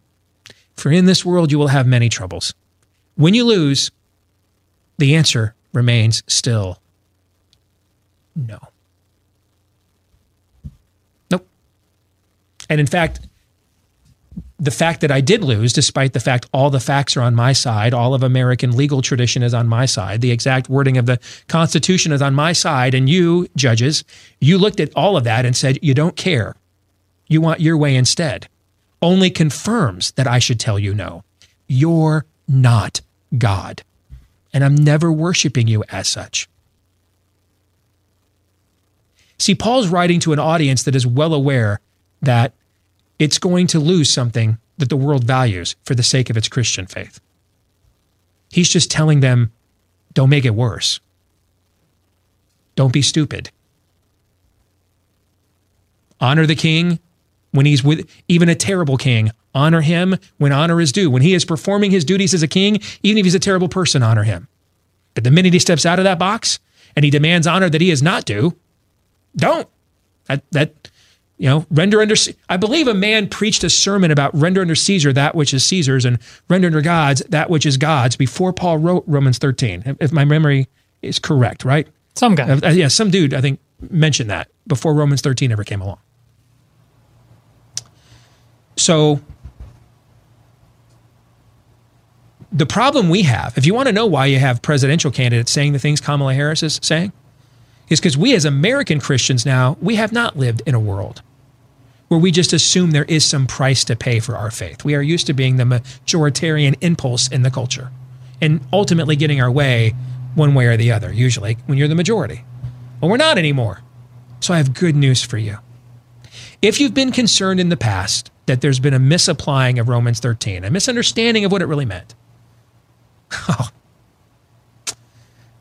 [SPEAKER 2] For in this world you will have many troubles. When you lose, the answer remains still no. Nope. And in fact, the fact that I did lose, despite the fact all the facts are on my side, all of American legal tradition is on my side, the exact wording of the Constitution is on my side, and you, judges, you looked at all of that and said, you don't care. You want your way instead. Only confirms that I should tell you no. You're not God. And I'm never worshiping you as such. See, Paul's writing to an audience that is well aware that it's going to lose something that the world values for the sake of its Christian faith. He's just telling them, don't make it worse. Don't be stupid. Honor the king when he's with even a terrible king. Honor him when honor is due. When he is performing his duties as a king, even if he's a terrible person, honor him. But the minute he steps out of that box and he demands honor that he is not due, don't. That, that you know, render under, I believe a man preached a sermon about render under Caesar that which is Caesar's and render under God's that which is God's before Paul wrote Romans 13, if my memory is correct, right?
[SPEAKER 9] Some guy.
[SPEAKER 2] Uh, yeah, some dude, I think, mentioned that before Romans 13 ever came along. So, the problem we have, if you want to know why you have presidential candidates saying the things Kamala Harris is saying, is because we as American Christians now, we have not lived in a world where we just assume there is some price to pay for our faith. We are used to being the majoritarian impulse in the culture and ultimately getting our way one way or the other, usually when you're the majority. Well, we're not anymore. So I have good news for you. If you've been concerned in the past that there's been a misapplying of Romans 13, a misunderstanding of what it really meant, oh,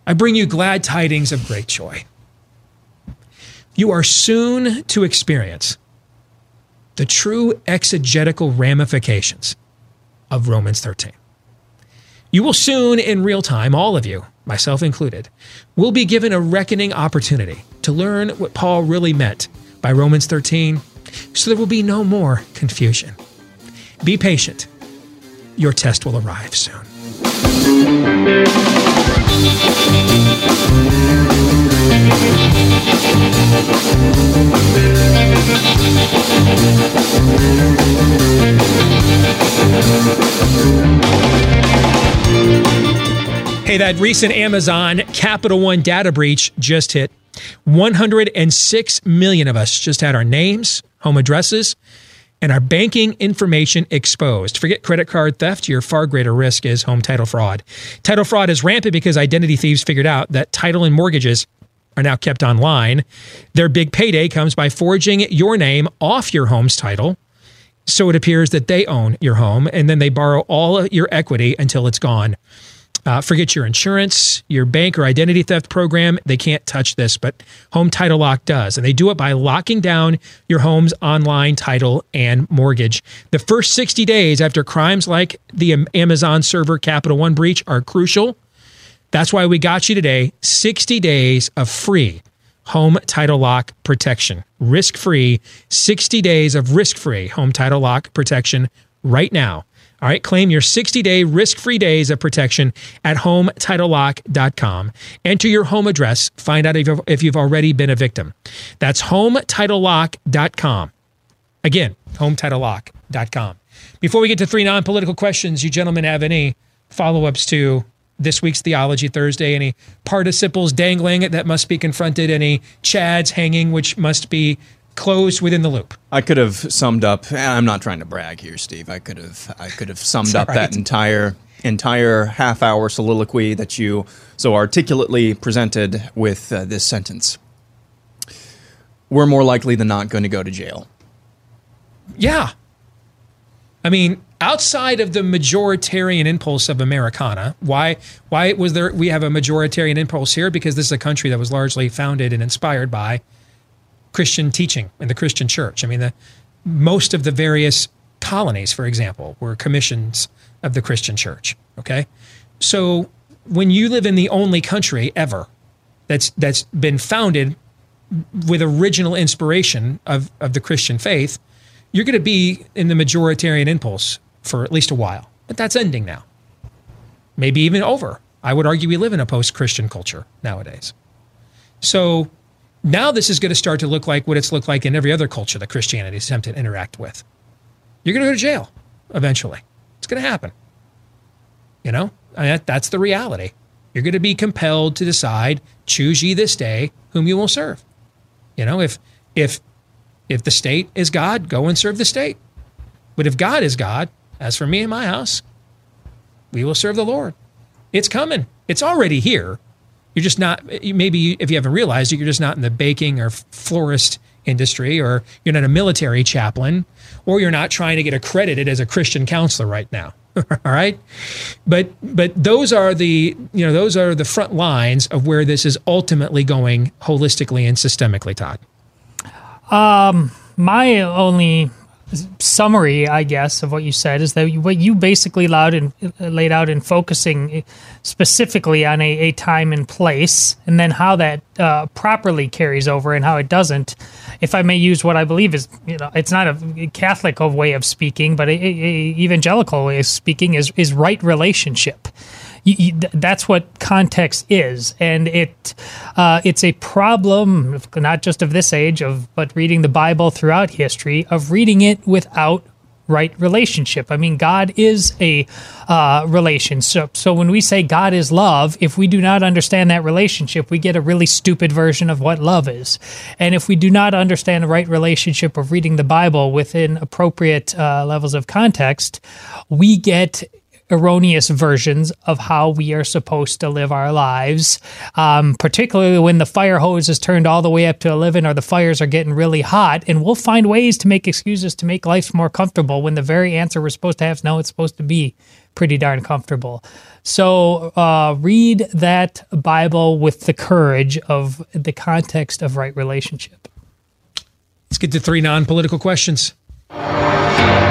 [SPEAKER 2] I bring you glad tidings of great joy. You are soon to experience the true exegetical ramifications of Romans 13. You will soon, in real time, all of you, myself included, will be given a reckoning opportunity to learn what Paul really meant by Romans 13 so there will be no more confusion. Be patient. Your test will arrive soon. Hey, that recent Amazon Capital One data breach just hit. 106 million of us just had our names, home addresses, and our banking information exposed. Forget credit card theft, your far greater risk is home title fraud. Title fraud is rampant because identity thieves figured out that title and mortgages are now kept online. Their big payday comes by forging your name off your home's title. So it appears that they own your home and then they borrow all your equity until it's gone. Uh, forget your insurance, your bank or identity theft program. They can't touch this, but Home Title Lock does. And they do it by locking down your home's online title and mortgage. The first 60 days after crimes like the Amazon server Capital One breach are crucial. That's why we got you today 60 days of free home title lock protection. Risk free, 60 days of risk free home title lock protection right now. All right, claim your 60 day risk free days of protection at hometitlelock.com. Enter your home address, find out if you've, already been a victim. That's hometitlelock.com. Again, hometitlelock.com. Before we get to three non political questions, you gentlemen have any follow ups to this week's Theology Thursday? Any participles dangling that must be confronted? Any chads hanging which must be closed within the loop.
[SPEAKER 3] I could have summed up. I'm not trying to brag here, Steve. I could have. I could have summed up
[SPEAKER 2] right.
[SPEAKER 3] that entire entire half hour soliloquy that you so articulately presented with uh, this sentence. We're more likely than not going to go to jail.
[SPEAKER 2] Yeah. I mean, outside of the majoritarian impulse of Americana, why why was there we have a majoritarian impulse here? Because this is a country that was largely founded and inspired by Christian teaching in the Christian church. I mean, the, most of the various colonies, for example, were commissions of the Christian church. Okay, so when you live in the only country ever that's that's been founded with original inspiration of, of the Christian faith, you're going to be in the majoritarian impulse for at least a while. But that's ending now. Maybe even over. I would argue we live in a post Christian culture nowadays. So now this is going to start to look like what it's looked like in every other culture that Christianity is attempted to interact with. You're going to go to jail eventually. It's going to happen. You know, I mean, that's the reality. You're going to be compelled to decide, choose ye this day whom you will serve. You know, if if if the state is God, go and serve the state. But if God is God, as for me and my house, we will serve the Lord. It's coming. It's already here. You're just not, maybe if you haven't realized it, you're just not in the baking or florist industry, or you're not a military chaplain, or you're not trying to get accredited as a Christian counselor right now. <laughs> All right. But, but those are the, you know, those are the front lines of where this is ultimately going holistically and systemically, Todd.
[SPEAKER 9] Um, my only summary, I guess, of what you said is that what you basically in, laid out in focusing specifically on a, a, time and place, and then how that uh, properly carries over and how it doesn't. If I may use what I believe is, you know, it's not a Catholic way of speaking, but a, a evangelical way of speaking is is right relationship. You, you, that's what context is, and it uh, it's a problem not just of this age of but reading the Bible throughout history of reading it without right relationship. I mean, God is a uh, relationship. So when we say God is love, if we do not understand that relationship, we get a really stupid version of what love is. And if we do not understand the right relationship of reading the Bible within appropriate uh, levels of context, we get erroneous versions of how we are supposed to live our lives, um, particularly when the fire hose is turned all the way up to 11 or the fires are getting really hot. And we'll find ways to make excuses to make life more comfortable when the very answer we're supposed to have is no, it's supposed to be pretty darn comfortable. So uh, read that Bible with the courage of the context of right relationship.
[SPEAKER 2] Let's get to three non political questions.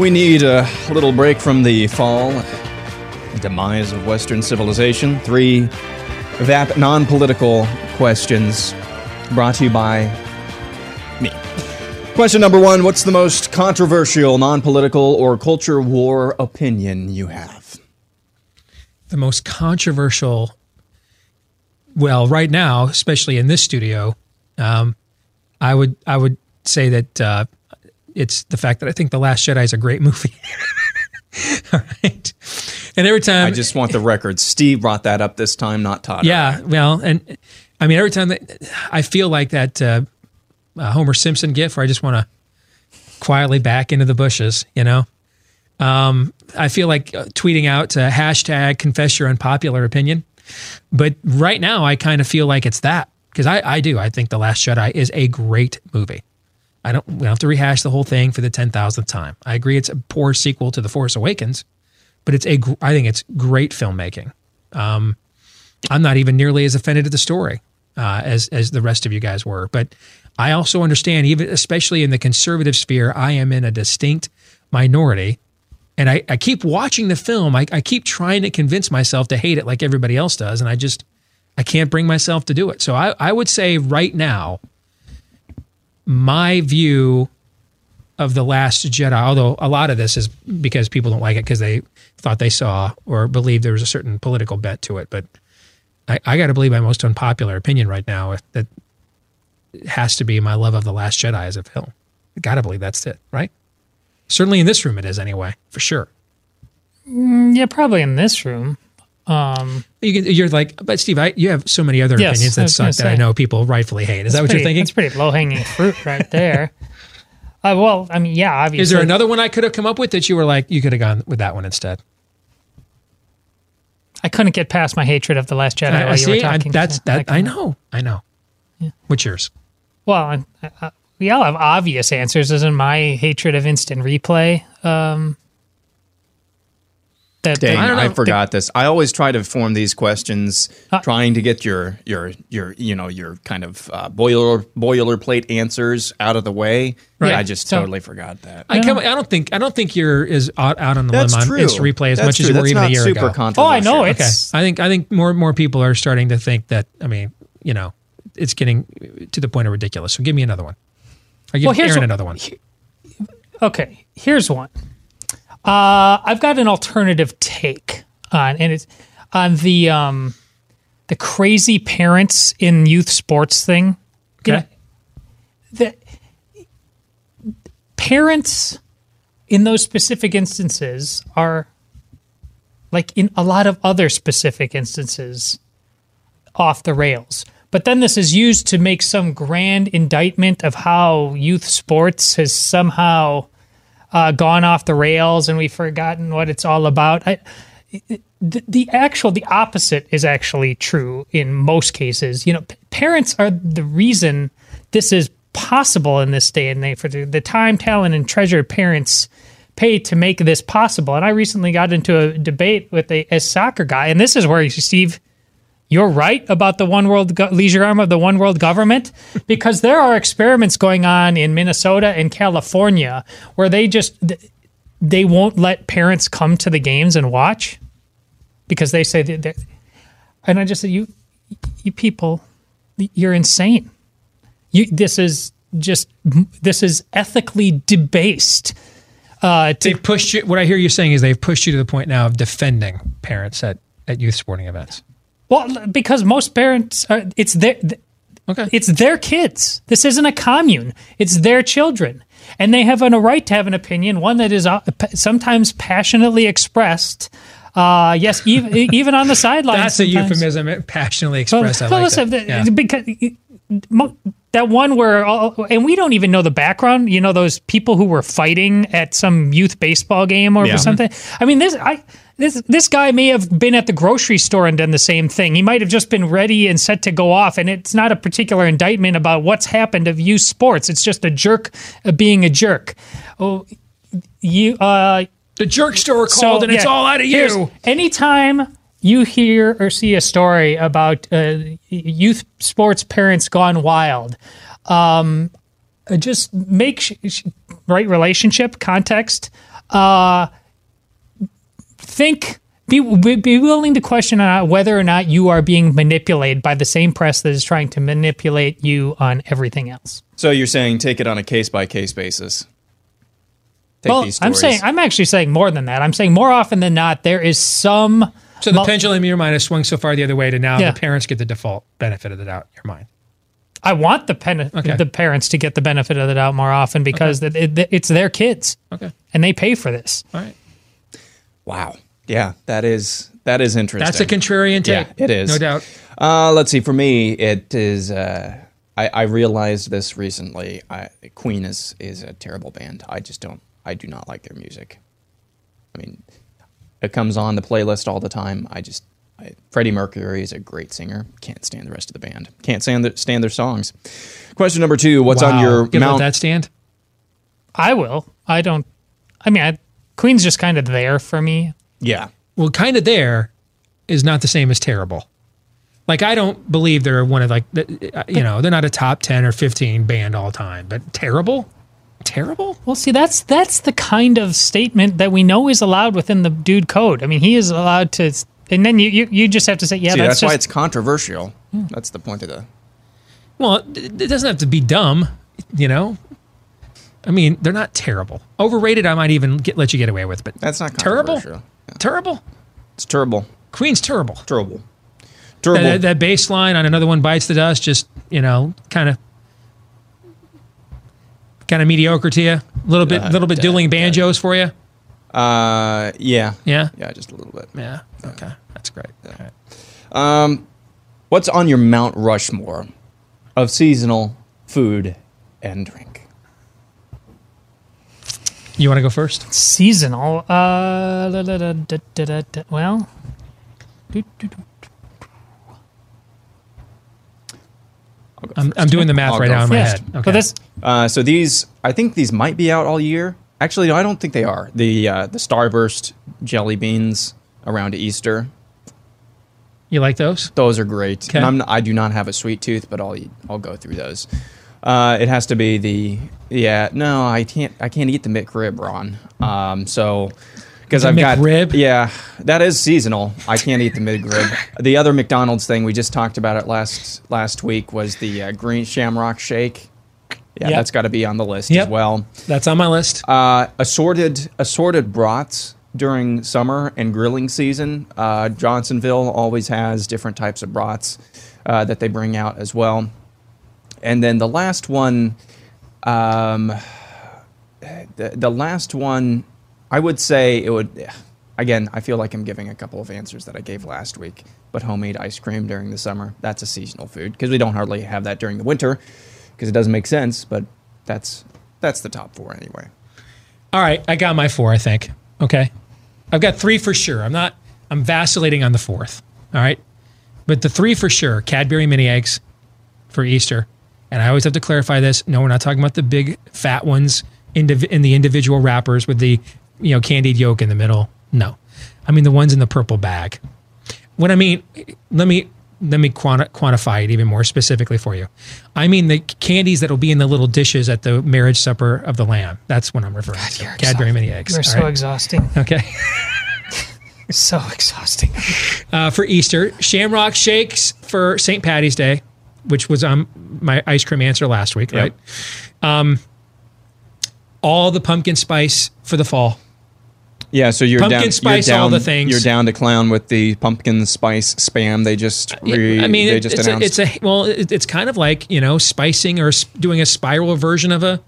[SPEAKER 3] We need a little break from the fall, demise of Western civilization. Three VAP non political questions brought to you by me. Question number one What's the most controversial, non political, or culture war opinion you have?
[SPEAKER 2] The most controversial, well, right now, especially in this studio, um, I would I would say that uh, it's the fact that I think The Last Jedi is a great movie. <laughs> All right. And every time
[SPEAKER 3] I just want the record. Steve brought that up this time, not Todd.
[SPEAKER 2] Yeah. Well, and I mean, every time that I feel like that uh, uh, Homer Simpson gif where I just want to quietly back into the bushes, you know. Um, I feel like uh, tweeting out uh, hashtag confess your unpopular opinion. But right now, I kind of feel like it's that because I, I do. I think The Last Jedi is a great movie. I don't, we don't have to rehash the whole thing for the 10,000th time. I agree it's a poor sequel to The Force Awakens, but it's a, I think it's great filmmaking. Um, I'm not even nearly as offended at the story uh, as, as the rest of you guys were. But I also understand, even especially in the conservative sphere, I am in a distinct minority. And I, I keep watching the film. I, I keep trying to convince myself to hate it like everybody else does. And I just, I can't bring myself to do it. So I, I would say right now, my view of The Last Jedi, although a lot of this is because people don't like it because they thought they saw or believed there was a certain political bent to it. But I, I got to believe my most unpopular opinion right now that has to be my love of The Last Jedi as a film. I got to believe that's it, right? Certainly in this room it is anyway, for sure.
[SPEAKER 9] Mm, yeah, probably in this room. Um,
[SPEAKER 2] You can, you're like, but Steve, I, you have so many other
[SPEAKER 9] Yes,
[SPEAKER 2] opinions
[SPEAKER 9] I
[SPEAKER 2] that suck
[SPEAKER 9] gonna
[SPEAKER 2] that I know people rightfully hate. Is that what
[SPEAKER 9] pretty-
[SPEAKER 2] you're thinking?
[SPEAKER 9] It's pretty low hanging fruit right there. <laughs> Uh, well, I mean, yeah, obviously.
[SPEAKER 2] Is there another one I could have come up with that you were like, you could have gone with that one instead?
[SPEAKER 9] I couldn't get past my hatred of the Last Jedi
[SPEAKER 2] I, I
[SPEAKER 9] while you were
[SPEAKER 2] see. I, that's
[SPEAKER 9] so
[SPEAKER 2] that. I
[SPEAKER 9] can-
[SPEAKER 2] know. I know. What's yours?
[SPEAKER 9] Well, I, I, we all have obvious answers. Isn't my hatred of instant replay? Um, that
[SPEAKER 3] Dang,
[SPEAKER 9] that-
[SPEAKER 3] I, forgot this. I always try to form these questions, trying to get your your your you know your kind of uh, boiler boilerplate answers out of the way.
[SPEAKER 2] Right.
[SPEAKER 3] I just
[SPEAKER 2] So-
[SPEAKER 3] totally forgot that.
[SPEAKER 2] I come. I don't think. I don't think you're as out, out on the
[SPEAKER 3] That's
[SPEAKER 2] limb on
[SPEAKER 3] true.
[SPEAKER 2] instant replay as
[SPEAKER 3] That's
[SPEAKER 2] much as
[SPEAKER 3] true.
[SPEAKER 2] you were
[SPEAKER 3] That's
[SPEAKER 2] even a year
[SPEAKER 3] super
[SPEAKER 2] ago.
[SPEAKER 3] Oh, I know,
[SPEAKER 2] Okay.
[SPEAKER 3] it's-
[SPEAKER 2] I think. I think more more people are starting to think that. I mean, you know, it's getting to the point of ridiculous. So give me another one. I give
[SPEAKER 9] Well, here's
[SPEAKER 2] Aaron
[SPEAKER 9] what-
[SPEAKER 2] another one.
[SPEAKER 9] Okay, here's one. Uh, I've got an alternative take on, and it's on the um, the crazy parents in youth sports thing. You
[SPEAKER 2] Okay.
[SPEAKER 9] know, the parents in those specific instances are like in a lot of other specific instances off the rails. But then this is used to make some grand indictment of how youth sports has somehow uh, gone off the rails and we've forgotten what it's all about. I, the, the actual, the opposite is actually true in most cases. You know, p- parents are the reason this is possible in this day and age for the, the time, talent, and treasure parents pay to make this possible. And I recently got into a debate with a, a soccer guy, and this is where Steve, you're right about the one world go- leisure arm of the one world government <laughs> because there are experiments going on in Minnesota and California where they just they won't let parents come to the games and watch because they say that, and I just said you you people you're insane. You this is just this is ethically debased. Uh, to,
[SPEAKER 2] They've pushed you. What I hear you saying is they've pushed you to the point now of defending parents at, at youth sporting events.
[SPEAKER 9] Well, because most parents are, it's their
[SPEAKER 2] okay.
[SPEAKER 9] it's their kids. This isn't a commune. It's their children, and they have a right to have an opinion, one that is uh, sometimes passionately expressed. Uh, yes, even even on the sidelines.
[SPEAKER 2] That's a euphemism. Passionately expressed. I
[SPEAKER 9] Well,
[SPEAKER 2] like
[SPEAKER 9] listen,
[SPEAKER 2] that. Yeah.
[SPEAKER 9] because that one where, all, and we don't even know the background. You know, those people who were fighting at some youth baseball game or
[SPEAKER 2] Yeah.
[SPEAKER 9] something. I mean, this I this this guy may have been at the grocery store and done the same thing. He might have just been ready and set to go off. And it's not a particular indictment about what's happened of youth sports. It's just a jerk uh, being a jerk. Oh, you uh
[SPEAKER 2] the jerk store called and it's all out of you.
[SPEAKER 9] Anytime you hear or see a story about uh, youth sports parents gone wild, um, just make sh- sh- right relationship context. Uh, think. Be, be willing to question whether or not you are being manipulated by the same press that is trying to manipulate you on everything else.
[SPEAKER 3] So you're saying take it on a case by case basis. Take
[SPEAKER 9] well,
[SPEAKER 3] these
[SPEAKER 9] I'm saying I'm actually saying more than that. I'm saying more often than not there is some.
[SPEAKER 2] So the
[SPEAKER 9] mul-
[SPEAKER 2] pendulum in your mind has swung so far the other way to now
[SPEAKER 9] Yeah.
[SPEAKER 2] the parents get the default benefit of the doubt in your mind.
[SPEAKER 9] I want the pen-
[SPEAKER 2] Okay.
[SPEAKER 9] the parents to get the benefit of the doubt more often because it, it, it's their kids.
[SPEAKER 2] Okay.
[SPEAKER 9] And they pay for this.
[SPEAKER 2] All right.
[SPEAKER 3] Wow. Yeah, that is That is interesting.
[SPEAKER 2] That's a contrarian take.
[SPEAKER 3] Yeah, it is.
[SPEAKER 2] No doubt.
[SPEAKER 3] Uh, let's see. For me, it is. Uh, I, I realized this recently. I, Queen is is a terrible band. I just don't. I do not like their music. I mean, it comes on the playlist all the time. I just. I, Freddie Mercury is a great singer. Can't stand the rest of the band. Can't stand the, stand their songs. Question number two. What's on your
[SPEAKER 2] Give
[SPEAKER 3] mount?
[SPEAKER 2] that stand?
[SPEAKER 9] I will. I don't. I mean, I, Queen's just kind of there for me.
[SPEAKER 3] Yeah.
[SPEAKER 2] Well, kind of there is not the same as terrible. Like I don't believe they're one of like you know they're not a top ten or fifteen band all time, but terrible, terrible.
[SPEAKER 9] Well, see, that's that's the kind of statement that we know is allowed within the dude code. I mean, he is allowed to, and then you you, you just have to say, yeah,
[SPEAKER 3] See,
[SPEAKER 9] that's,
[SPEAKER 3] that's, why
[SPEAKER 9] just,
[SPEAKER 3] it's controversial. Hmm. That's the point of the.
[SPEAKER 2] Well, it it doesn't have to be dumb, you know. I mean, they're not terrible. Overrated, I might even get, let you get away with, but
[SPEAKER 3] That's not
[SPEAKER 2] terrible.
[SPEAKER 3] controversial.
[SPEAKER 2] Terrible.
[SPEAKER 3] It's terrible.
[SPEAKER 2] Queen's terrible.
[SPEAKER 3] Terrible.
[SPEAKER 2] That,
[SPEAKER 3] Terrible.
[SPEAKER 2] that, that bass line on another one bites the dust. Just you know, kind of, kind of mediocre to you. A little bit,
[SPEAKER 3] Uh,
[SPEAKER 2] little bit
[SPEAKER 3] uh,
[SPEAKER 2] dueling banjos for you.
[SPEAKER 3] Uh, yeah.
[SPEAKER 2] Yeah.
[SPEAKER 3] Yeah, just a little bit.
[SPEAKER 2] Yeah. Okay. That's great. All right.
[SPEAKER 3] Um, what's on your Mount Rushmore of seasonal food and drink?
[SPEAKER 2] You want to go first?
[SPEAKER 9] seasonal. Uh, da, da, da, da, da, da, da. well, do, do, do.
[SPEAKER 2] I'm, I'm doing the math
[SPEAKER 3] I'll
[SPEAKER 2] right now in my
[SPEAKER 3] first.
[SPEAKER 2] head.
[SPEAKER 9] But
[SPEAKER 2] Okay.
[SPEAKER 9] this,
[SPEAKER 3] Uh, so these, I think these might be out all year. Actually, no, I don't think they are. The uh, the Starburst jelly beans around Easter.
[SPEAKER 2] you like those?
[SPEAKER 3] Those are great.
[SPEAKER 2] Okay.
[SPEAKER 3] And I'm, I do not have a sweet tooth, but I'll eat, I'll go through those. Uh, it has to be the yeah. No, I can't. I can't eat the McRib, Ron. Um, so because I've got
[SPEAKER 2] McRib?
[SPEAKER 3] Yeah, that is seasonal. I can't eat the McRib. <laughs> the other McDonald's thing we just talked about it last last week was the uh, green Shamrock Shake. Yeah,
[SPEAKER 2] Yep.
[SPEAKER 3] that's got to be on the list
[SPEAKER 2] Yep.
[SPEAKER 3] as well.
[SPEAKER 2] That's on my list.
[SPEAKER 3] Uh, assorted assorted brats during summer and grilling season. Uh, Johnsonville always has different types of brats uh, that they bring out as well. And then the last one, um, the, the last one, I would say it would. Again, I feel like I'm giving a couple of answers that I gave last week. But homemade ice cream during the summer, that's a seasonal food because we don't hardly have that during the winter because it doesn't make sense. But that's that's the top four anyway.
[SPEAKER 2] All right, I got my four. I think. Okay, I've got three for sure. I'm not. I'm vacillating on the fourth. All right, but the three for sure: Cadbury mini eggs for Easter. And I always have to clarify this. No, we're not talking about the big fat ones in the individual wrappers with the you know candied yolk in the middle. No, I mean the ones in the purple bag. What I mean, let me let me quanti- quantify it even more specifically for you. I mean the candies that will be in the little dishes at the marriage supper of the lamb. That's what I'm referring to. Cadbury mini eggs.
[SPEAKER 9] you're so
[SPEAKER 2] right?
[SPEAKER 9] exhausting. <laughs>
[SPEAKER 2] Okay. <laughs>
[SPEAKER 9] So exhausting. <laughs>
[SPEAKER 2] uh, for Easter, Shamrock shakes for St. Patty's Day, which was um, my ice cream answer last week, right? Um, all the pumpkin spice for the fall.
[SPEAKER 3] Yeah, so you're
[SPEAKER 2] Pumpkin
[SPEAKER 3] down,
[SPEAKER 2] spice,
[SPEAKER 3] you're down,
[SPEAKER 2] all the things.
[SPEAKER 3] You're down to clown with the pumpkin spice spam. They just uh, re,
[SPEAKER 2] I mean,
[SPEAKER 3] they just
[SPEAKER 2] it's, a, it's a well, it, it's kind of like you know spicing or doing a spiral version of a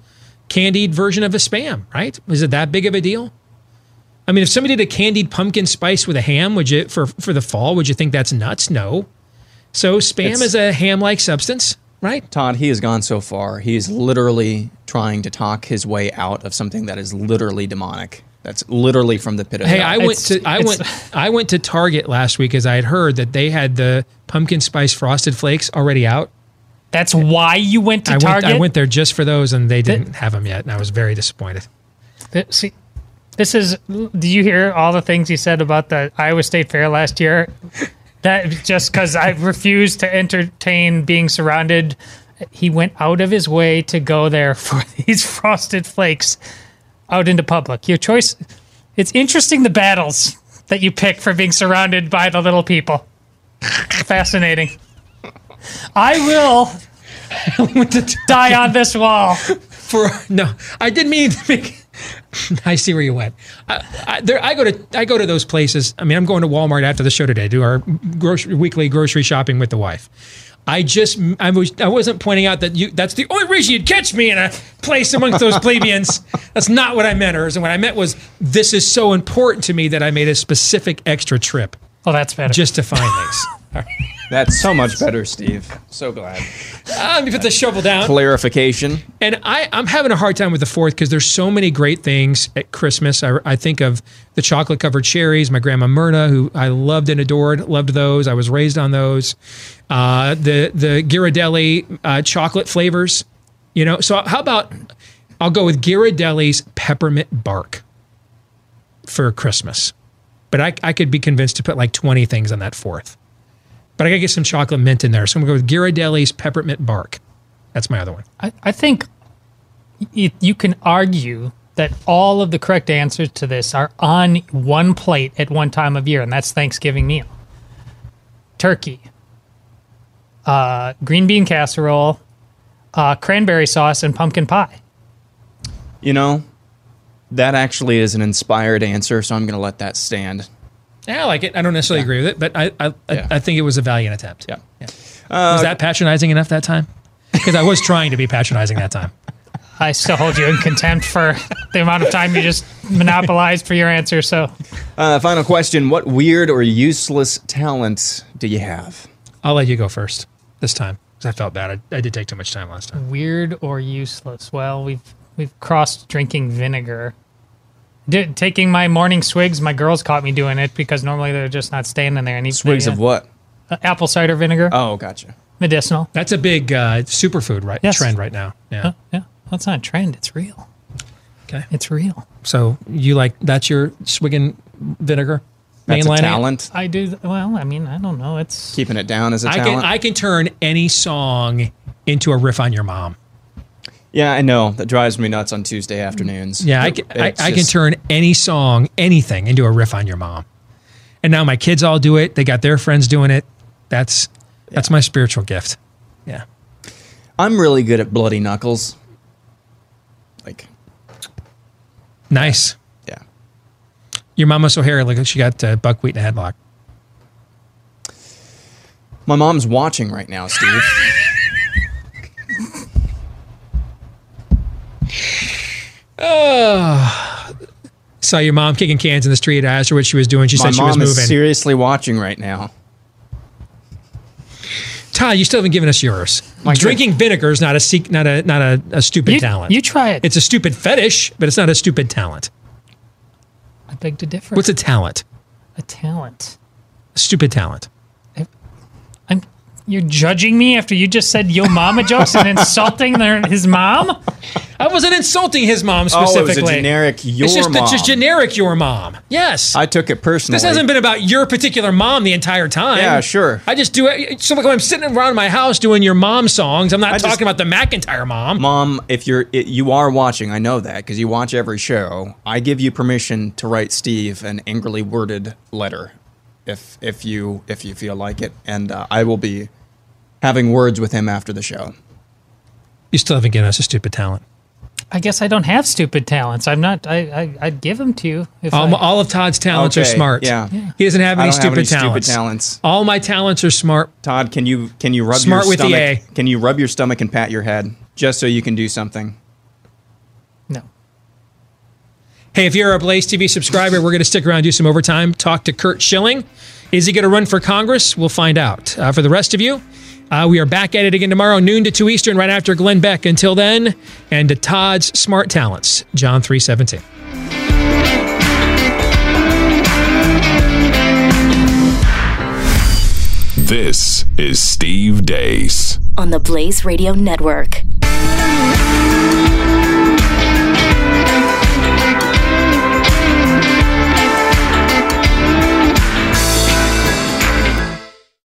[SPEAKER 2] candied version of a spam, right? Is it that big of a deal? I mean, if somebody did a candied pumpkin spice with a ham, would you for for the fall? Would you think that's nuts? No. So spam
[SPEAKER 3] It's-
[SPEAKER 2] is a ham-like substance, right?
[SPEAKER 3] Todd, he has gone so far. He is literally trying to talk his way out of something that is literally demonic. That's literally from the pit of
[SPEAKER 2] Hey,
[SPEAKER 3] hell.
[SPEAKER 2] I went to I went I went to Target last week as I had heard that they had the pumpkin spice frosted flakes already out.
[SPEAKER 9] That's why you went to
[SPEAKER 2] I
[SPEAKER 9] Target.
[SPEAKER 2] Went, I went there just for those, and they didn't have them yet, and I was very disappointed.
[SPEAKER 9] Th- See, this is. Do you hear all the things he said about the Iowa State Fair last year? That just because I refused to entertain being surrounded, he went out of his way to go there for <laughs> these frosted flakes out into public. Your choice. It's interesting the battles that you pick for being surrounded by the little people. Fascinating. I will <laughs> die on this wall.
[SPEAKER 2] For no, I didn't mean to make. I see where you went. I, I, there, I go to I go to those places. I mean, I'm going to Walmart after the show today. Do our grocery, weekly grocery shopping with the wife. I just I was I wasn't pointing out that you that's the only reason you'd catch me in a place amongst those plebeians. <laughs> That's not what I meant, or what I meant was this is so important to me that I made a specific extra trip.
[SPEAKER 9] Oh, that's better.
[SPEAKER 2] Just to find things. <laughs> <laughs>
[SPEAKER 3] That's so much better, Steve. So glad.
[SPEAKER 2] Ah, let me put the shovel down.
[SPEAKER 3] Clarification.
[SPEAKER 2] And I, I'm having a hard time with the fourth because there's so many great things at Christmas. I, I think of the chocolate covered cherries, my grandma Myrna, who I loved and adored, loved those. I was raised on those. Uh, the the Ghirardelli uh, chocolate flavors, you know. So how about I'll go with Ghirardelli's peppermint bark for Christmas. But I, I could be convinced to put like 20 things on that fourth. But I gotta get some chocolate mint in there. So I'm gonna go with Ghirardelli's peppermint bark. That's my other one.
[SPEAKER 9] I, I think y- you can argue that all of the correct answers to this are on one plate at one time of year, and that's Thanksgiving meal. Turkey, uh, green bean casserole, uh, cranberry sauce, and pumpkin pie.
[SPEAKER 3] You know, that actually is an inspired answer, so I'm going to let that stand.
[SPEAKER 2] Yeah, I like it. I don't necessarily agree with it, but I I, I, I think it was a valiant attempt.
[SPEAKER 3] Yeah.
[SPEAKER 2] was that patronizing enough that time? Because I was trying to be patronizing that time. <laughs>
[SPEAKER 9] I still hold you in contempt for the amount of time you just monopolized for your answer. So,
[SPEAKER 3] Uh, final question What weird or useless talents do you have?
[SPEAKER 2] I'll let you go first this time because I felt bad. I, I did take too much time last time.
[SPEAKER 9] weird or useless? Well, we've we've crossed drinking vinegar. Did, taking my morning swigs, my girls caught me doing it because normally they're just not standing there. And eat-
[SPEAKER 3] Swigs
[SPEAKER 9] they,
[SPEAKER 3] of
[SPEAKER 9] uh,
[SPEAKER 3] what?
[SPEAKER 9] uh, apple cider vinegar.
[SPEAKER 3] Oh, gotcha.
[SPEAKER 9] Medicinal.
[SPEAKER 2] That's a big uh, superfood right
[SPEAKER 9] Yes.
[SPEAKER 2] trend right now. Yeah.
[SPEAKER 9] Huh? yeah. That's not a trend. It's real.
[SPEAKER 2] Okay.
[SPEAKER 9] It's real.
[SPEAKER 2] So you like that's your swigging vinegar?
[SPEAKER 3] That's a
[SPEAKER 2] Mainlining
[SPEAKER 3] talent.
[SPEAKER 9] I do. Well, I mean, I don't know. It's
[SPEAKER 3] Keeping it down as a
[SPEAKER 2] I
[SPEAKER 3] talent.
[SPEAKER 2] can I can turn any song into a riff on your mom.
[SPEAKER 3] Yeah, I know. That drives me nuts on Tuesday afternoons.
[SPEAKER 2] Yeah, I can, I, I can
[SPEAKER 3] just-
[SPEAKER 2] turn any song, anything, into a riff on your mom. And now my kids all do it. They got their friends doing it. That's that's my spiritual gift. Yeah.
[SPEAKER 3] I'm really good at bloody knuckles. Like,
[SPEAKER 2] Nice.
[SPEAKER 3] Yeah.
[SPEAKER 2] Your mom was so hairy, like she got uh, buckwheat in a headlock.
[SPEAKER 3] my mom's watching right now, Steve. <laughs>
[SPEAKER 2] Oh. <sighs> Saw your mom kicking cans in the street. I asked her what she was doing. She
[SPEAKER 3] my
[SPEAKER 2] said she was moving.
[SPEAKER 3] is seriously watching right now.
[SPEAKER 2] Todd, you still haven't given us yours.
[SPEAKER 3] My
[SPEAKER 2] Drinking vinegar is not a seek, not a not a, a stupid
[SPEAKER 9] You-
[SPEAKER 2] talent.
[SPEAKER 9] you try it.
[SPEAKER 2] It's a stupid fetish, but it's not a stupid talent.
[SPEAKER 9] I beg to differ.
[SPEAKER 2] What's a talent?
[SPEAKER 9] a talent?
[SPEAKER 2] A stupid talent.
[SPEAKER 9] I'm. You're judging me after you just said yo mama jokes and insulting their, his mom.
[SPEAKER 2] I wasn't insulting his mom
[SPEAKER 3] Oh, it
[SPEAKER 2] specifically.
[SPEAKER 3] was a generic your
[SPEAKER 2] it's just,
[SPEAKER 3] mom.
[SPEAKER 2] It's just generic your mom. Yes.
[SPEAKER 3] I took it personally.
[SPEAKER 2] this hasn't been about your particular mom the entire time.
[SPEAKER 3] Yeah, sure.
[SPEAKER 2] I just do it. So like when I'm sitting around my house doing your mom songs, I'm not
[SPEAKER 3] I just-
[SPEAKER 2] talking about the McIntire mom.
[SPEAKER 3] Mom, if you're it, you are watching, I know that because you watch every show. I give you permission to write Steve an angrily worded letter, if if you if you feel like it, and uh, I will be having words with him after the show.
[SPEAKER 2] You still haven't given us a stupid talent.
[SPEAKER 9] I guess I don't have stupid talents. I'm not. I. I I'd give them to you if
[SPEAKER 2] All,
[SPEAKER 9] I,
[SPEAKER 2] all of Todd's talents are smart.
[SPEAKER 3] yeah.
[SPEAKER 9] Yeah.
[SPEAKER 2] He doesn't have
[SPEAKER 3] I
[SPEAKER 2] any,
[SPEAKER 3] don't have
[SPEAKER 2] stupid,
[SPEAKER 3] any stupid
[SPEAKER 2] talents.
[SPEAKER 3] talents.
[SPEAKER 2] All my talents are smart.
[SPEAKER 3] Todd, can you can you rub
[SPEAKER 2] Smart
[SPEAKER 3] your
[SPEAKER 2] with the
[SPEAKER 3] stomach?
[SPEAKER 2] A.
[SPEAKER 3] Can you rub your stomach and pat your head just so you can do something?
[SPEAKER 9] no.
[SPEAKER 2] Hey, if you're a Blaze TV subscriber, we're going to stick around and do some overtime. Talk to Curt Schilling. Is he going to run for Congress? We'll find out. Uh, for the rest of you, uh, we are back at it again tomorrow, noon to 2 Eastern, right after Glenn Beck. Until then, and to Todd's smart talents, John 317.
[SPEAKER 1] This is Steve Deace.
[SPEAKER 12] on the Blaze Radio Network.